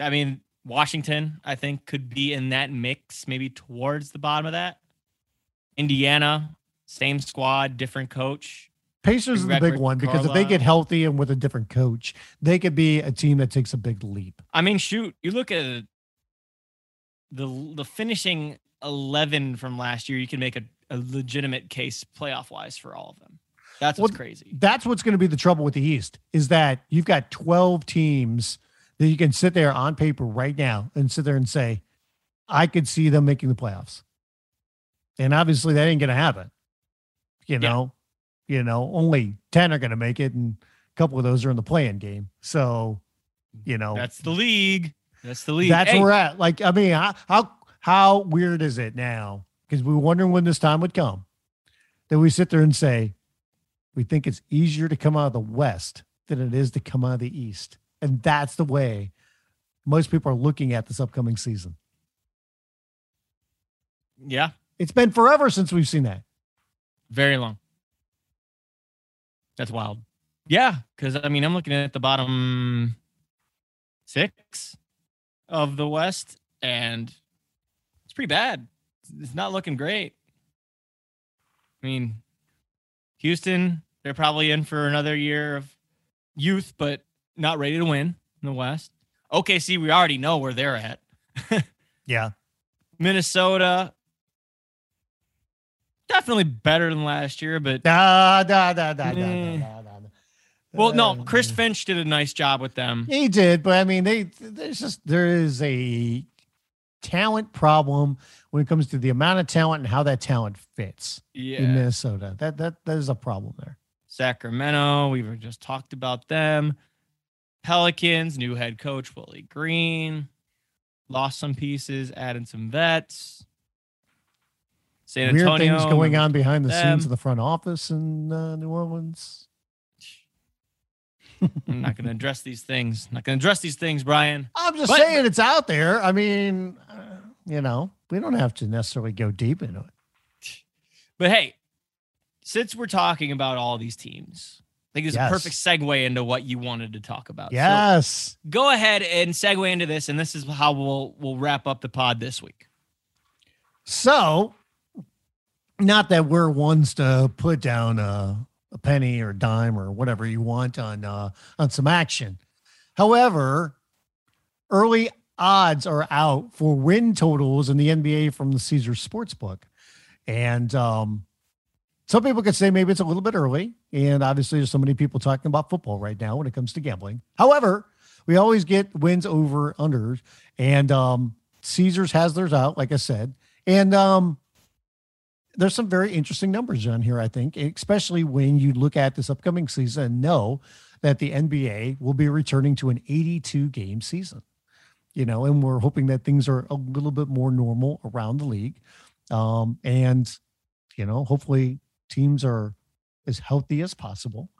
S2: I mean, Washington, I think, could be in that mix, maybe towards the bottom of that. Indiana, same squad, different coach.
S3: Pacers is the big one because if they get healthy and with a different coach, they could be a team that takes a big leap.
S2: I mean, shoot, you look at the the finishing eleven from last year. You can make a, a legitimate case playoff wise for all of them. That's what's
S3: Well,
S2: crazy.
S3: That's what's going to be the trouble with the East is that you've got 12 teams that you can sit there on paper right now and sit there and say, I could see them making the playoffs. And obviously that ain't going to happen. You
S2: Yeah.
S3: know, you know, only 10 are going to make it and a couple of those are in the playing game. So, you know,
S2: That's the league. That's the league.
S3: that's
S2: Hey,
S3: where we're at. Like, I mean, how how, how weird is it now? Because we were wondering when this time would come. That we sit there and say, we think it's easier to come out of the West than it is to come out of the East. And that's the way most people are looking at this upcoming season.
S2: yeah,
S3: It's been forever since we've seen that.
S2: very long. That's wild. Yeah, because I mean, I'm looking at the bottom six of the West, and it's pretty bad. It's not looking great. I mean, Houston, they're probably in for another year of youth, but not ready to win in the West. OKC, we already know where they're at.
S3: Yeah.
S2: Minnesota, definitely better than last year, but
S3: Da, da, da, da, da,
S2: Eh.
S3: da, da, da.
S2: well, no, Chris Finch did a nice job with them.
S3: He did, but I mean, they there's just there is a talent problem when it comes to the amount of talent and how that talent fits in Minnesota. That that that is a problem there.
S2: Sacramento, we've just talked about them. Pelicans, new head coach Willie Green, lost some pieces, added some vets. San
S3: Weird things going on behind the
S2: them.
S3: scenes of the front office in uh, New Orleans.
S2: I'm not going to address these things. I'm not going to address these things, Brian.
S3: I'm just
S2: But-
S3: saying it's out there. I mean, you know, we don't have to necessarily go deep into it.
S2: But hey, since we're talking about all these teams, I think it's
S3: Yes.
S2: a perfect segue into what you wanted to talk about. So
S3: Yes.
S2: go ahead and segue into this, and this is how we'll we'll wrap up the pod this week.
S3: So, not that we're ones to put down a, a penny or dime or whatever you want on uh, on some action. However, early odds are out for win totals in the NBA from the Caesar Sportsbook, and um, some people could say maybe it's a little bit early. And obviously, there's so many people talking about football right now when it comes to gambling. However, we always get wins over unders, and um, Caesars has theirs out, like I said. And um, there's some very interesting numbers on here, I think, especially when you look at this upcoming season and know that the NBA will be returning to an 82 game season. You know, and we're hoping that things are a little bit more normal around the league. Um, and, you know, hopefully teams are as healthy as possible.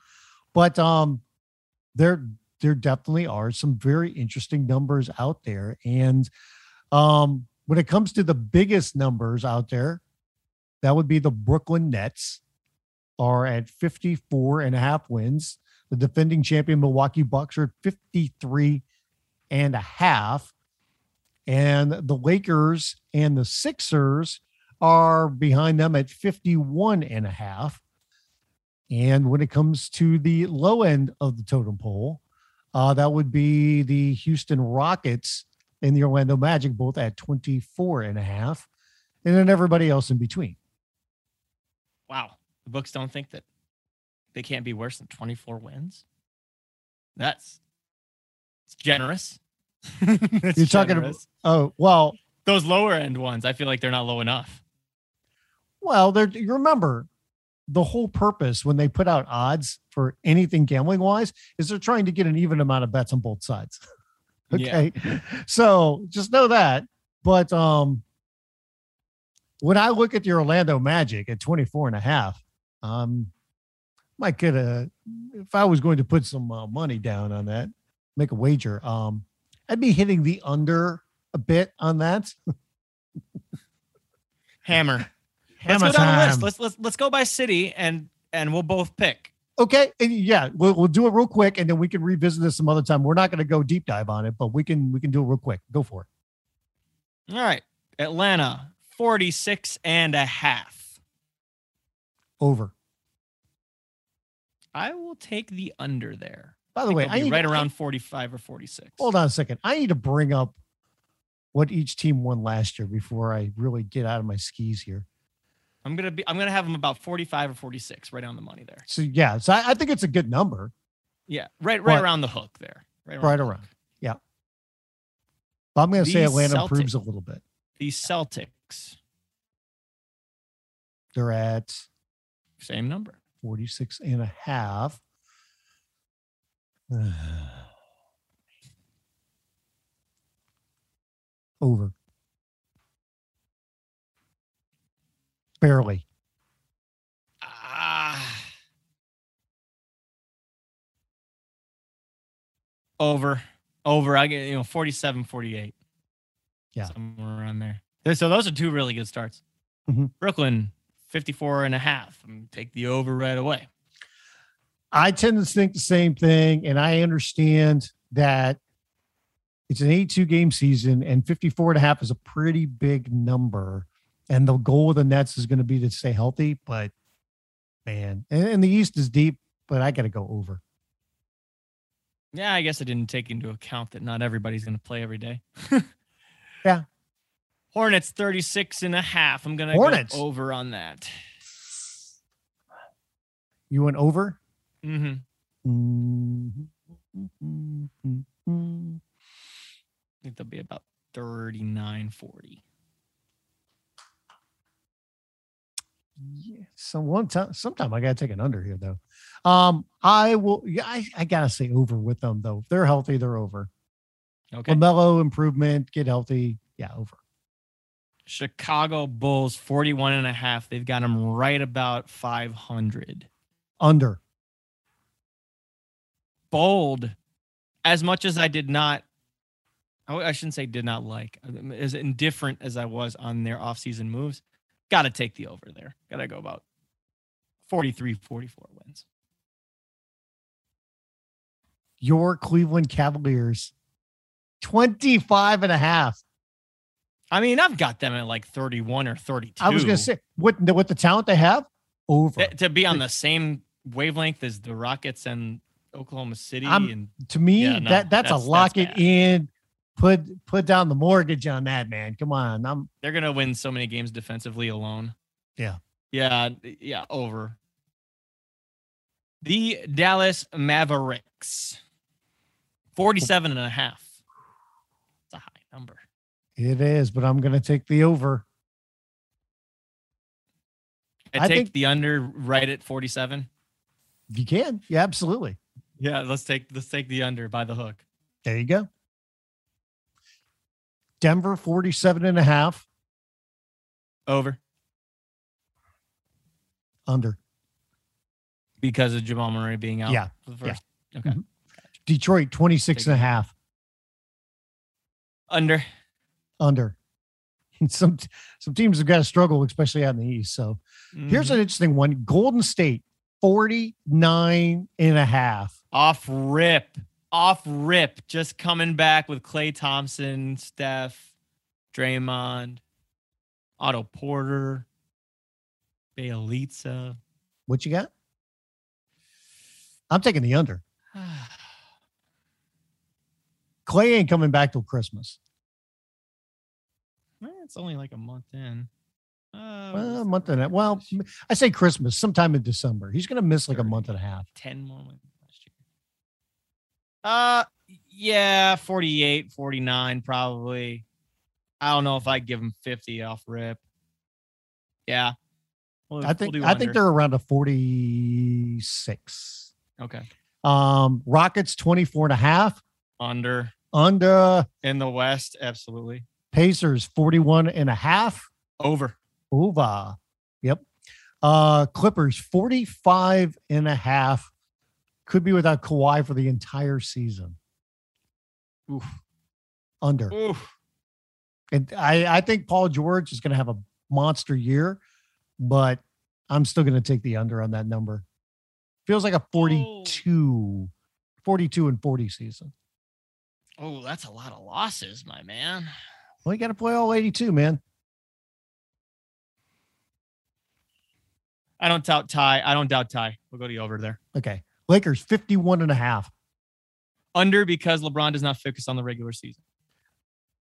S3: But um, there, there definitely are some very interesting numbers out there. And um, when it comes to the biggest numbers out there, that would be the Brooklyn Nets are at 54 and a half wins. The defending champion Milwaukee Bucks are at 53 and a half. And the Lakers and the Sixers are behind them at 51 and a half. And when it comes to the low end of the totem pole, uh, that would be the Houston Rockets and the Orlando Magic, both at 24 and a half. And then everybody else in between.
S2: Wow, the books don't think that they can't be worse than 24 wins. That's it's generous. It's
S3: You're talking about, oh, well,
S2: those lower end ones. I feel like they're not low enough.
S3: well, there, you remember the whole purpose when they put out odds for anything gambling wise is they're trying to get an even amount of bets on both sides.
S2: Yeah.
S3: okay. So just know that. But um, when I look at the Orlando Magic at 24 and a half, um, might get a, if I was going to put some uh, money down on that, make a wager, um, I'd be hitting the under a bit on that.
S2: Hammer. Let's
S3: Hammer
S2: go down the list. Let's let's let's go by city and and we'll both pick.
S3: Okay, and yeah, we'll, we'll do it real quick, and then we can revisit this some other time. We're not going to go deep dive on it, but we can we can do it real quick. Go for it.
S2: All right. Atlanta, 46 and a half.
S3: Over.
S2: I will take the under there.
S3: By the
S2: I
S3: way, I need,
S2: right
S3: I-
S2: around 45 or 46.
S3: hold on a second. I need to bring up what each team won last year before I really get out of my skis here.
S2: I'm gonna be I'm gonna have them about 45 or 46, right on the money there.
S3: So yeah, so I, I think it's a good number,
S2: Yeah, right right
S3: But-
S2: around the hook there. Right
S3: right
S2: the
S3: around. Yeah, but I'm going to say Atlanta
S2: Celtic-
S3: improves a little bit.
S2: The Celtics,
S3: They're at
S2: same number.
S3: 46 and a half. Over. Barely.
S2: Ah. Over. Over. I get, you know, 47, 48.
S3: Yeah.
S2: Somewhere around there. So those are two really good starts.
S3: Mhm.
S2: Brooklyn, 54 and a half. I'm take the over right away.
S3: I tend to think the same thing, and I understand that it's an 82 game season, and 54 and a half is a pretty big number. And the goal of the Nets is going to be to stay healthy, but man, and, and the East is deep, but I got to go over.
S2: Yeah, I guess I didn't take into account that not everybody's going to play every day.
S3: Yeah.
S2: Hornets 36 and a half. I'm going to go over on that.
S3: You went over?
S2: Hmm
S3: Mm-hmm.
S2: I think they'll be about 39 40.
S3: Yeah, so one time, sometime I gotta take an under here though. Um, I will. Yeah, I, I gotta say over with them though. If they're healthy, they're over.
S2: Okay.
S3: LaMelo improvement, get healthy. Yeah, over.
S2: Chicago Bulls 41 and a half. They've got them right about 500.
S3: Under.
S2: Bold. As much as I did not, I shouldn't say did not like, uh, as indifferent as I was on their offseason moves, got to take the over there. Got to go about 43 44 wins.
S3: Your Cleveland Cavaliers, 25 and a half.
S2: I mean, I've got them at like 31 or 32.
S3: I was gonna say what with the talent they have, over.
S2: Th- to be on the same wavelength as the Rockets and Oklahoma City.
S3: I'm-
S2: and
S3: to me,
S2: Yeah, no,
S3: that that's,
S2: that's-
S3: a lock
S2: that's
S3: it in. Put put down the mortgage on that, man. Come on. I'm
S2: they're gonna win so many games defensively alone.
S3: Yeah.
S2: Yeah, yeah, over. The Dallas Mavericks. 47 and a half. It's a high number.
S3: it is, but I'm gonna take the over.
S2: I,
S3: I
S2: take
S3: think-
S2: the under right at 47.
S3: You can. Yeah, absolutely.
S2: Yeah, let's take let's take the under by the hook.
S3: There you go. Denver 47 and a half
S2: Over.
S3: under.
S2: Because of Jamal Murray being out.
S3: Yeah, yeah.
S2: Okay.
S3: Mhm. Detroit 26 and a half
S2: Under.
S3: under. Some some teams have got to struggle, especially out in the East. So here's
S2: Mhm.
S3: an interesting one. Golden State 49 and a half.
S2: Off rip, off rip, just coming back with Klay Thompson, Steph, Draymond, Otto Porter, Bjelica.
S3: What you got? I'm taking the under. Klay ain't coming back till Christmas.
S2: Eh, it's only like a month in. Uh,
S3: Well, a month and a well, I say Christmas, sometime in December. He's going to miss like a month and a half.
S2: 10 more wins. Uh, yeah, 48, 49, probably. I don't know if I'd give him 50 off rip. Yeah. We'll-
S3: I
S2: we'll
S3: think
S2: do
S3: I think they're around a 46.
S2: okay.
S3: Um, Rockets 24 and a half.
S2: Under
S3: Under
S2: in the West, absolutely.
S3: Pacers 41 and a half.
S2: Over.
S3: Ova. Yep. Uh, Clippers 45 and a half. Could be without Kawhi for the entire season.
S2: Oof.
S3: Under.
S2: Oof.
S3: And I, I think Paul George is going to have a monster year, but I'm still going to take the under on that number. Feels like a 42, 42 and 40 season.
S2: Oh, that's a lot of losses, my man.
S3: Well, you got to play all 82, man.
S2: I don't doubt Ty. I don't doubt Ty. We'll go to you over there.
S3: Okay. Lakers 51 and a half.
S2: Under because LeBron does not focus on the regular season.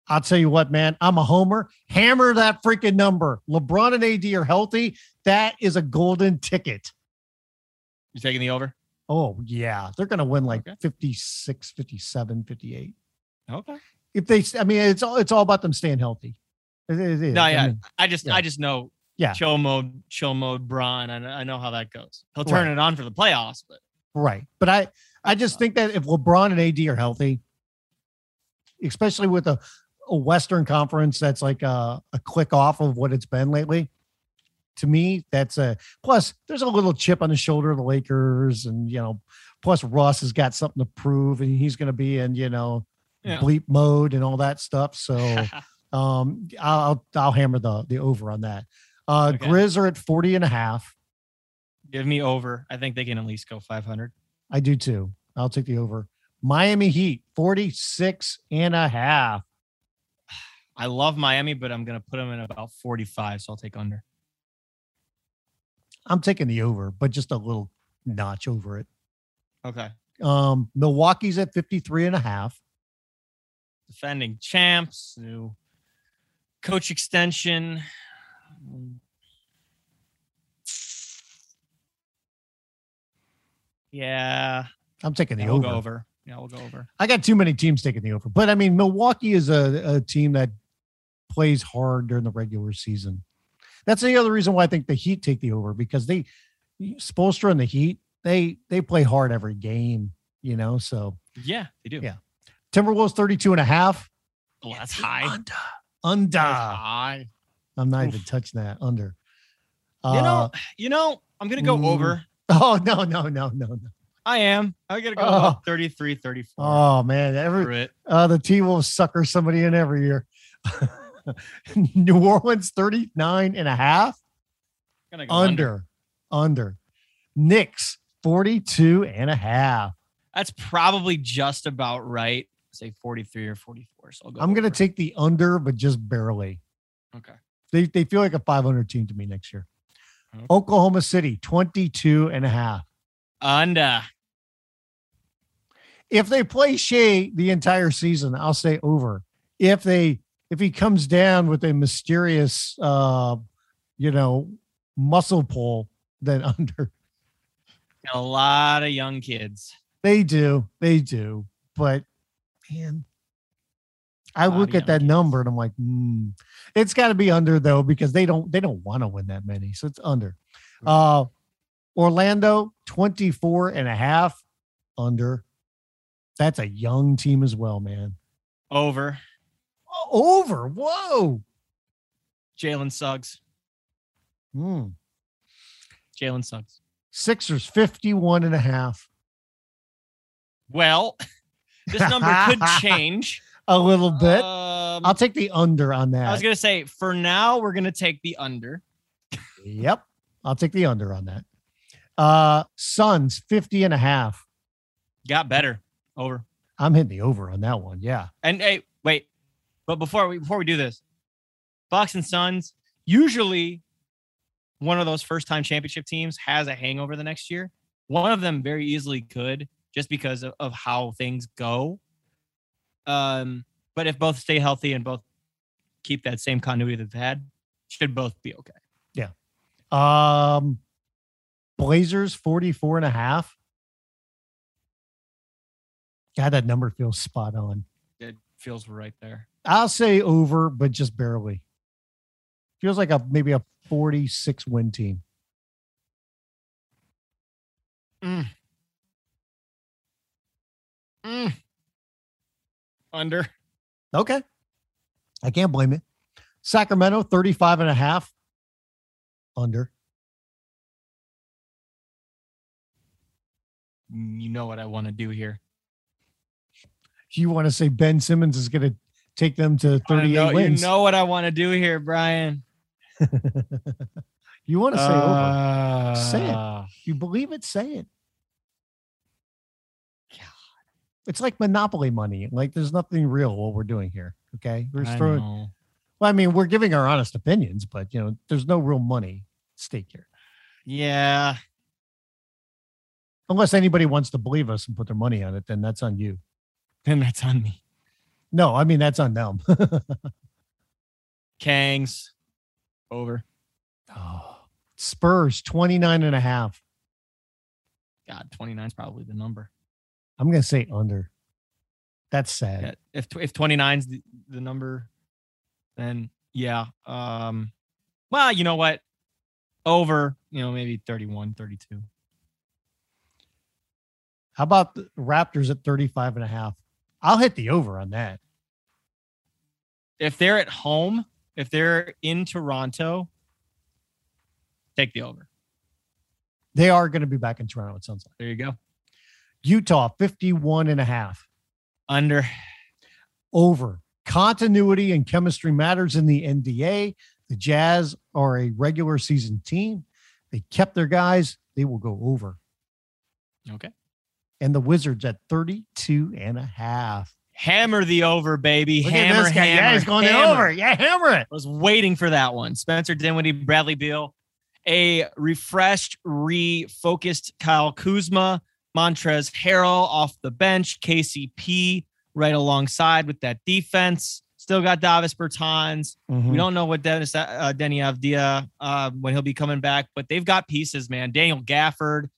S3: I'll tell you what, man, I'm a homer. Hammer that freaking number. LeBron and AD are healthy. That is a golden ticket.
S2: You taking the over?
S3: Oh, yeah. They're going to win like
S2: Okay.
S3: 56, 57, 58.
S2: Okay.
S3: If they, I mean, it's all, it's all about them staying healthy. It- it is.
S2: No,
S3: I
S2: yeah.
S3: mean,
S2: I just,
S3: yeah.
S2: I just know.
S3: Yeah.
S2: Chill mode, chill mode, Bron. I know, I know how that goes. He'll turn
S3: Right.
S2: it on for the playoffs, but
S3: right. But I, I just think that if LeBron and AD are healthy, especially with a, a Western conference that's like a, a click off of what it's been lately, to me, that's a plus. There's a little chip on the shoulder of the Lakers, and you know, plus Russ has got something to prove, and he's going to be in you know
S2: Yeah.
S3: bleep mode and all that stuff. So um, I'll I'll hammer the the over on that. Uh,
S2: Okay.
S3: Grizz are at 40 and a half.
S2: Give me over. I think they can at least go 500.
S3: I do too. I'll take the over. Miami Heat 46 and a half.
S2: I love Miami, but I'm gonna put them in about 45, so I'll take under.
S3: I'm taking the over, but just a little notch over it.
S2: Okay.
S3: Um, Milwaukee's at 53 and a half.
S2: Defending champs, new coach extension. Yeah,
S3: I'm taking the
S2: yeah, we'll
S3: over.
S2: go over. Yeah, we'll go over.
S3: I got too many teams taking the over. But I mean, Milwaukee is a, a team that plays hard during the regular season. That's the other reason why I think the Heat take the over because they Spoelstra and the Heat, they they play hard every game, you know. So
S2: Yeah, they do.
S3: Yeah. Timberwolves 32 and a half.
S2: Oh, that's high.
S3: Under. Under.
S2: High.
S3: I'm not
S2: Oof.
S3: even touching that. Under.
S2: You know,
S3: Uh,
S2: you know, I'm gonna go
S3: mm.
S2: over.
S3: oh no, no, no, no, no.
S2: I am. I'm gonna go
S3: Oh.
S2: 33, 34.
S3: Oh man, every. Uh, the T Wolves sucker somebody in every year. New Orleans 39 and a half.
S2: Gonna go
S3: Under. Under. Knicks 42 and a half.
S2: That's probably just about right. Say 43 or 44. So I'll go.
S3: I'm going to take the under, but just barely.
S2: Okay.
S3: They, they feel like a 500 team to me next year.
S2: Okay.
S3: Oklahoma City 22 and a half.
S2: Under.
S3: If they play Shai the entire season, I'll say over. If they if he comes down with a mysterious uh you know muscle pull, then under.
S2: A lot of young kids.
S3: They do. They do. But man, I look at that
S2: young
S3: number and I'm like, hmm, it's got to be under though because they don't they don't want to win that many. So it's under. Uh Orlando 24 and a half under. That's a young team as well, man.
S2: Over.
S3: Oh, Over. Whoa.
S2: Jalen Suggs.
S3: Hmm.
S2: Jalen Suggs.
S3: Sixers 51 and a half.
S2: Well, this number could change.
S3: A little bit.
S2: Um,
S3: I'll take the under on that.
S2: I was gonna say for now we're gonna take the under.
S3: Yep. I'll take the under on that. Uh Suns 50 and a half.
S2: Got better. Over.
S3: I'm hitting the over on that one. Yeah.
S2: And hey, wait. But before we before we do this, Bucks and Suns usually one of those first time championship teams has a hangover the next year. One of them very easily could just because of, of how things go. Um, but if both stay healthy and both keep that same continuity that they've had, should both be okay. Yeah.
S3: Um Blazers 44 and a half. God, that number feels spot on.
S2: It feels right there.
S3: I'll say over, but just barely. Feels like a maybe a 46 win team.
S2: Mm. Under.
S3: Okay. I can't blame it. Sacramento 35 and a half. Under.
S2: You know what I want to do here.
S3: You want to say Ben Simmons is going to take them to 38
S2: know- you know what I want to do here, Brian.
S3: you want to say over?
S2: Uh,
S3: Say it. You believe it? Say it. It's like monopoly money. Like there's nothing real what we're doing here. Okay. We're just
S2: I
S3: throwing,
S2: know.
S3: well, I mean, we're giving our honest opinions, but you know, there's no real money stake here.
S2: Yeah.
S3: Unless anybody wants to believe us and put their money on it, then that's on you.
S2: Then that's on me.
S3: No, I mean that's on them.
S2: Kangs. Over.
S3: oh, Spurs 29 and a half.
S2: God, 29 is probably the number.
S3: I'm going to say under. That's sad.
S2: Yeah, if if 29 is the, the number, then yeah. Um well, you know what? Over, you know, maybe 31, 32.
S3: How about the Raptors at 35 and a half? I'll hit the over on that.
S2: If they're at home, if they're in Toronto, take the over.
S3: They are going to be back in Toronto, it sounds like.
S2: There you go.
S3: Utah 51 and a half.
S2: Under.
S3: Over. Continuity and chemistry matters in the NBA. The Jazz are a regular season team. They kept their guys. They will go over.
S2: Okay.
S3: And the Wizards at 32 and a half.
S2: Hammer the over, baby.
S3: Look
S2: hammer,
S3: at this guy.
S2: hammer,
S3: yeah, he's going
S2: hammer.
S3: over. Yeah, hammer it.
S2: I was waiting for that one. Spencer Dinwiddie, Bradley Beal, a refreshed, refocused Kyle Kuzma, Montrezl Harrell off the bench, KCP right alongside with that defense. Still got Davis Bertans.
S3: Mhm.
S2: We don't know what Dennis uh, Deni Avdija uh, when he'll be coming back, but they've got pieces, man. Daniel Gafford,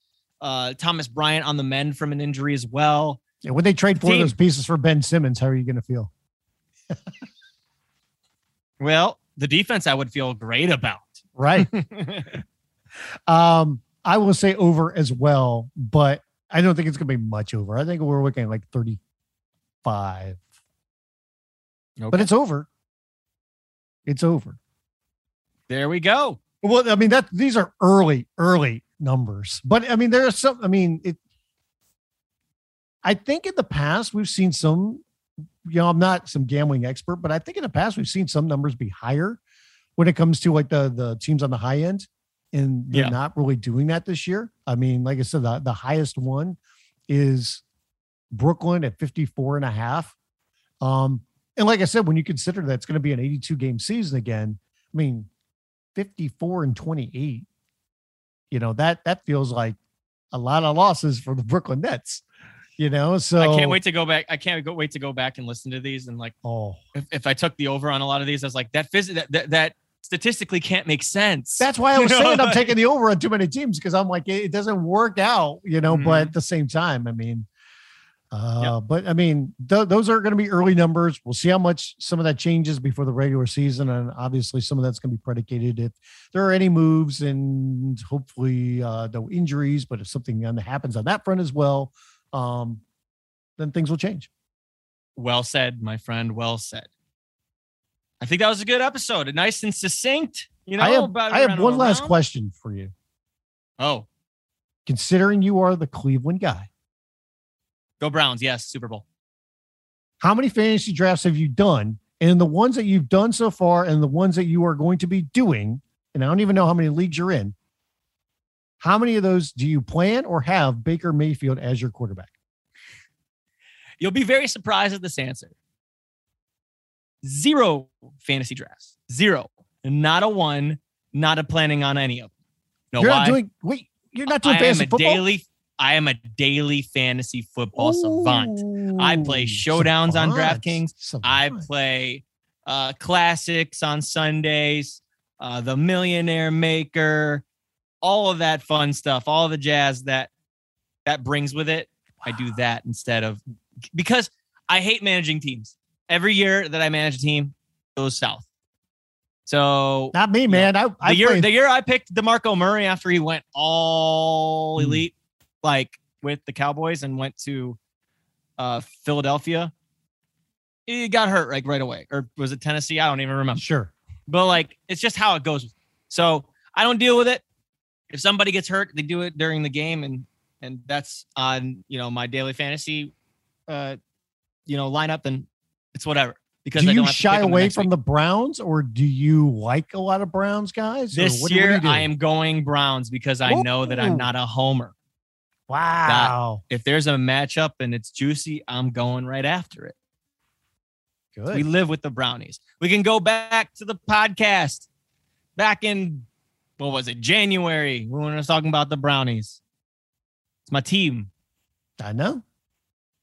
S2: uh, Thomas Bryant on the mend from an injury as well.
S3: Yeah, when they trade for
S2: Team-
S3: those pieces for Ben Simmons, how are you going to feel?
S2: Well, the defense I would feel great about.
S3: Right. um, I will say over as well, but I don't think it's going to be much over. I think we're looking at like 35, but it's over. It's over.
S2: there we go.
S3: Well, I mean that these are early, early numbers, but I mean there are some. I mean it. I think in the past we've seen some. You know, I'm not some gambling expert, but I think in the past we've seen some numbers be higher when it comes to like the the teams on the high end, and they're
S2: Yeah.
S3: not really doing that this year. I mean, like I said, the, the highest one is Brooklyn at 54 and a half. Um, and like I said, when you consider that it's going to be an 82 game season again, I mean, 54 and 28, you know, that that feels like a lot of losses for the Brooklyn Nets, you know. So
S2: I can't wait to go back. I can't go wait to go back and listen to these. And like,
S3: Oh,
S2: if, if I took the over on a lot of these, I was like, that that, that that statistically can't make sense.
S3: that's why I
S2: You
S3: was
S2: know,
S3: saying I'm taking the over on too many teams because I'm like, it, it doesn't work out, you know,
S2: Mhm.
S3: but at the same time, I mean, uh, but I mean, th- those are going to be early numbers. We'll see how much some of that changes before the regular season. And obviously, some of that's going to be predicated if there are any moves and hopefully uh, no injuries. But if something happens on that front as well, um, then things will change.
S2: well said, my friend. Well said. I think that was a good episode. Nice and succinct. You know,
S3: I have, I have one last question for you.
S2: Oh,
S3: Considering you are the Cleveland guy,
S2: go Browns. Yes, Super Bowl.
S3: how many fantasy drafts have you done? And the ones that you've done so far and the ones that you are going to be doing, and I don't even know how many leagues you're in, how many of those do you plan or have Baker Mayfield as your quarterback?
S2: You'll be very surprised at this answer. Zero fantasy drafts. Zero. Not a one. Not a planning on any of them. No,
S3: you're
S2: why?
S3: not doing wait, you're not doing
S2: I am
S3: fantasy
S2: a
S3: football.
S2: daily. I am a daily fantasy football savant. I play
S3: Ooh,
S2: showdowns on
S3: savant,
S2: DraftKings. I play uh, classics on Sundays, uh, the Millionaire Maker, all of that fun stuff, all the jazz that that brings with it. I do that instead of because I hate managing teams. Every year that I manage a team goes south. So
S3: Not me, man. I, I
S2: the year
S3: played-
S2: the year I picked DeMarco Murray after he went all
S3: Hmm.
S2: elite, like with the Cowboys and went to uh Philadelphia. He got hurt like right away. Or was it Tennessee? I don't even remember.
S3: sure.
S2: But like it's just how it goes. So I don't deal with it. If somebody gets hurt, they do it during the game and and that's on, you know, my daily fantasy uh you know, lineup, then it's whatever. Because
S3: Do
S2: I
S3: you shy
S2: the
S3: away from
S2: week.
S3: the Browns or do you like a lot of Browns guys?
S2: This
S3: what do- what
S2: year. I am going Browns because I know that I'm not a homer.
S3: Wow.
S2: If there's a matchup and it's juicy, I'm going right after it.
S3: Good.
S2: We live with the brownies. We can go back to the podcast back in what was it, January, when we were talking about the brownies. It's my team,
S3: I know.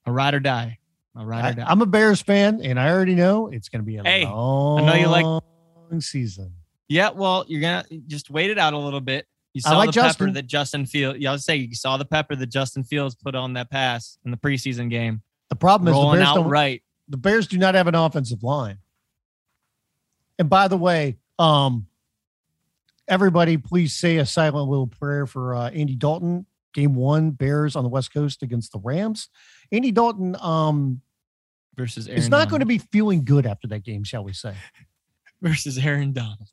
S2: a ride or die. A ride or
S3: I,
S2: die.
S3: I'm a Bears fan, and I already know it's going to be a
S2: Hey,
S3: long
S2: know you like-
S3: season.
S2: yeah, well, you're gonna just wait it out a little bit. You saw
S3: like
S2: the pepper that Justin Fields. Yeah, I was saying you saw the pepper that Justin Fields put on that pass in the preseason game.
S3: The problem is the Bears,
S2: out
S3: don't,
S2: right.
S3: the Bears do not have an offensive line. And by the way, um, everybody, please say a silent little prayer for uh, Andy Dalton. Game one, Bears on the West Coast against the Rams. Andy Dalton um,
S2: versus Aaron
S3: is not going to be feeling good after that game, shall we say?
S2: versus Aaron Donald.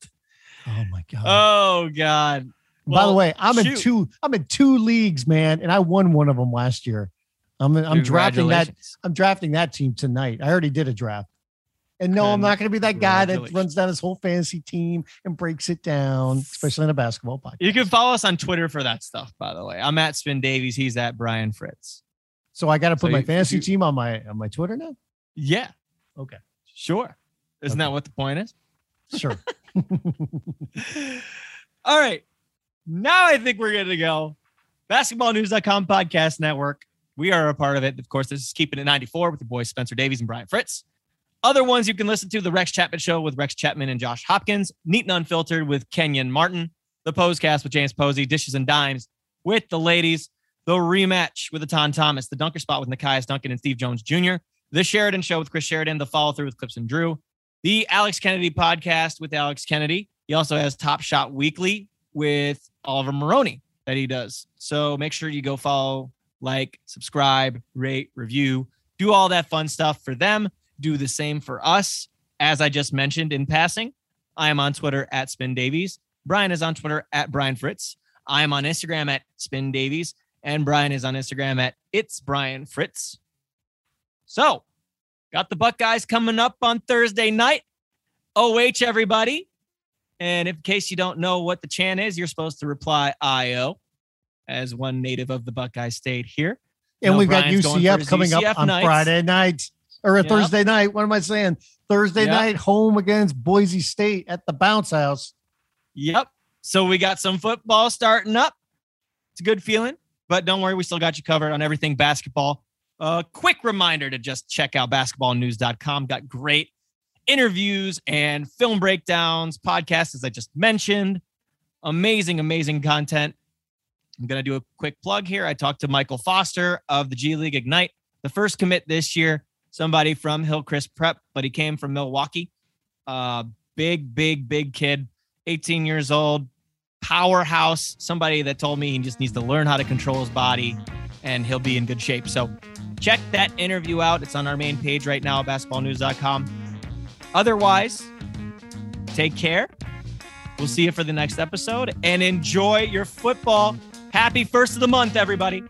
S3: Oh my god!
S2: Oh God.
S3: By the way, I'm in two. I'm in two leagues, man, and I won one of them last year. I'm I'm drafting that. I'm drafting that team tonight. I already did a draft. And no, I'm not going to be that guy that runs down his whole fantasy team and breaks it down, especially in a basketball podcast.
S2: You can follow us on Twitter for that stuff, by the way. I'm at Spin Davies. He's at Brian Fritz.
S3: So I got to put
S2: So
S3: my
S2: you-
S3: fantasy
S2: you-
S3: team on my on my Twitter now.
S2: Yeah.
S3: Okay.
S2: Sure. Isn't
S3: Okay.
S2: that what the point is?
S3: Sure.
S2: All right. Now I think we're good to go. basketballnews.com podcast network. We are a part of it. Of course, this is Keeping It 94 with the boys Spencer Davies and Brian Fritz. Other ones you can listen to the Rex Chapman Show with Rex Chapman and Josh Hopkins, Neat and Unfiltered with Kenyon Martin, the Posecast with James Posey, Dishes and Dimes with the ladies, the rematch with Etan Thomas, the Dunker Spot with Nekias Duncan and Steve Jones Jr., the Sheridan Show with Chris Sheridan, the Follow Through with Clips and Drew, the Alex Kennedy Podcast with Alex Kennedy. He also has Top Shot Weekly with Oliver Maroney that he does. So make sure you go follow, like, subscribe, rate, review, do all that fun stuff for them. Do the same for us. As I just mentioned in passing, I am on Twitter at Spin Davies. Brian is on Twitter at Brian Fritz. I am on Instagram at Spin Davies, and Brian is on Instagram at It's Brian Fritz. So, got the Buckeyes coming up on Thursday night. OH, everybody. And in case you don't know what the chant is, you're supposed to reply IO as one native of the Buckeye State here.
S3: And
S2: No,
S3: we've got
S2: Brian's for
S3: UCF coming
S2: UCF
S3: up on
S2: nights.
S3: Friday night or a
S2: Yep.
S3: Thursday night. What am I saying? Thursday
S2: Yep.
S3: night, home against Boise State at the Bounce House.
S2: Yep. So we got some football starting up. It's a good feeling, but don't worry, we still got you covered on everything basketball. A quick reminder to just check out basketballnews.com. Got great interviews and film breakdowns, podcasts, as I just mentioned. Amazing, amazing content. I'm going to do a quick plug here. I talked to Michael Foster of the G League Ignite, the first commit this year, somebody from Hillcrest Prep, but he came from Milwaukee. Uh, big, big, big kid, 18 years old, powerhouse, somebody that told me he just needs to learn how to control his body and he'll be in good shape. So check that interview out. It's on our main page right now, basketballnews.com. Otherwise, take care. We'll see you for the next episode and enjoy your football. Happy first of the month, everybody.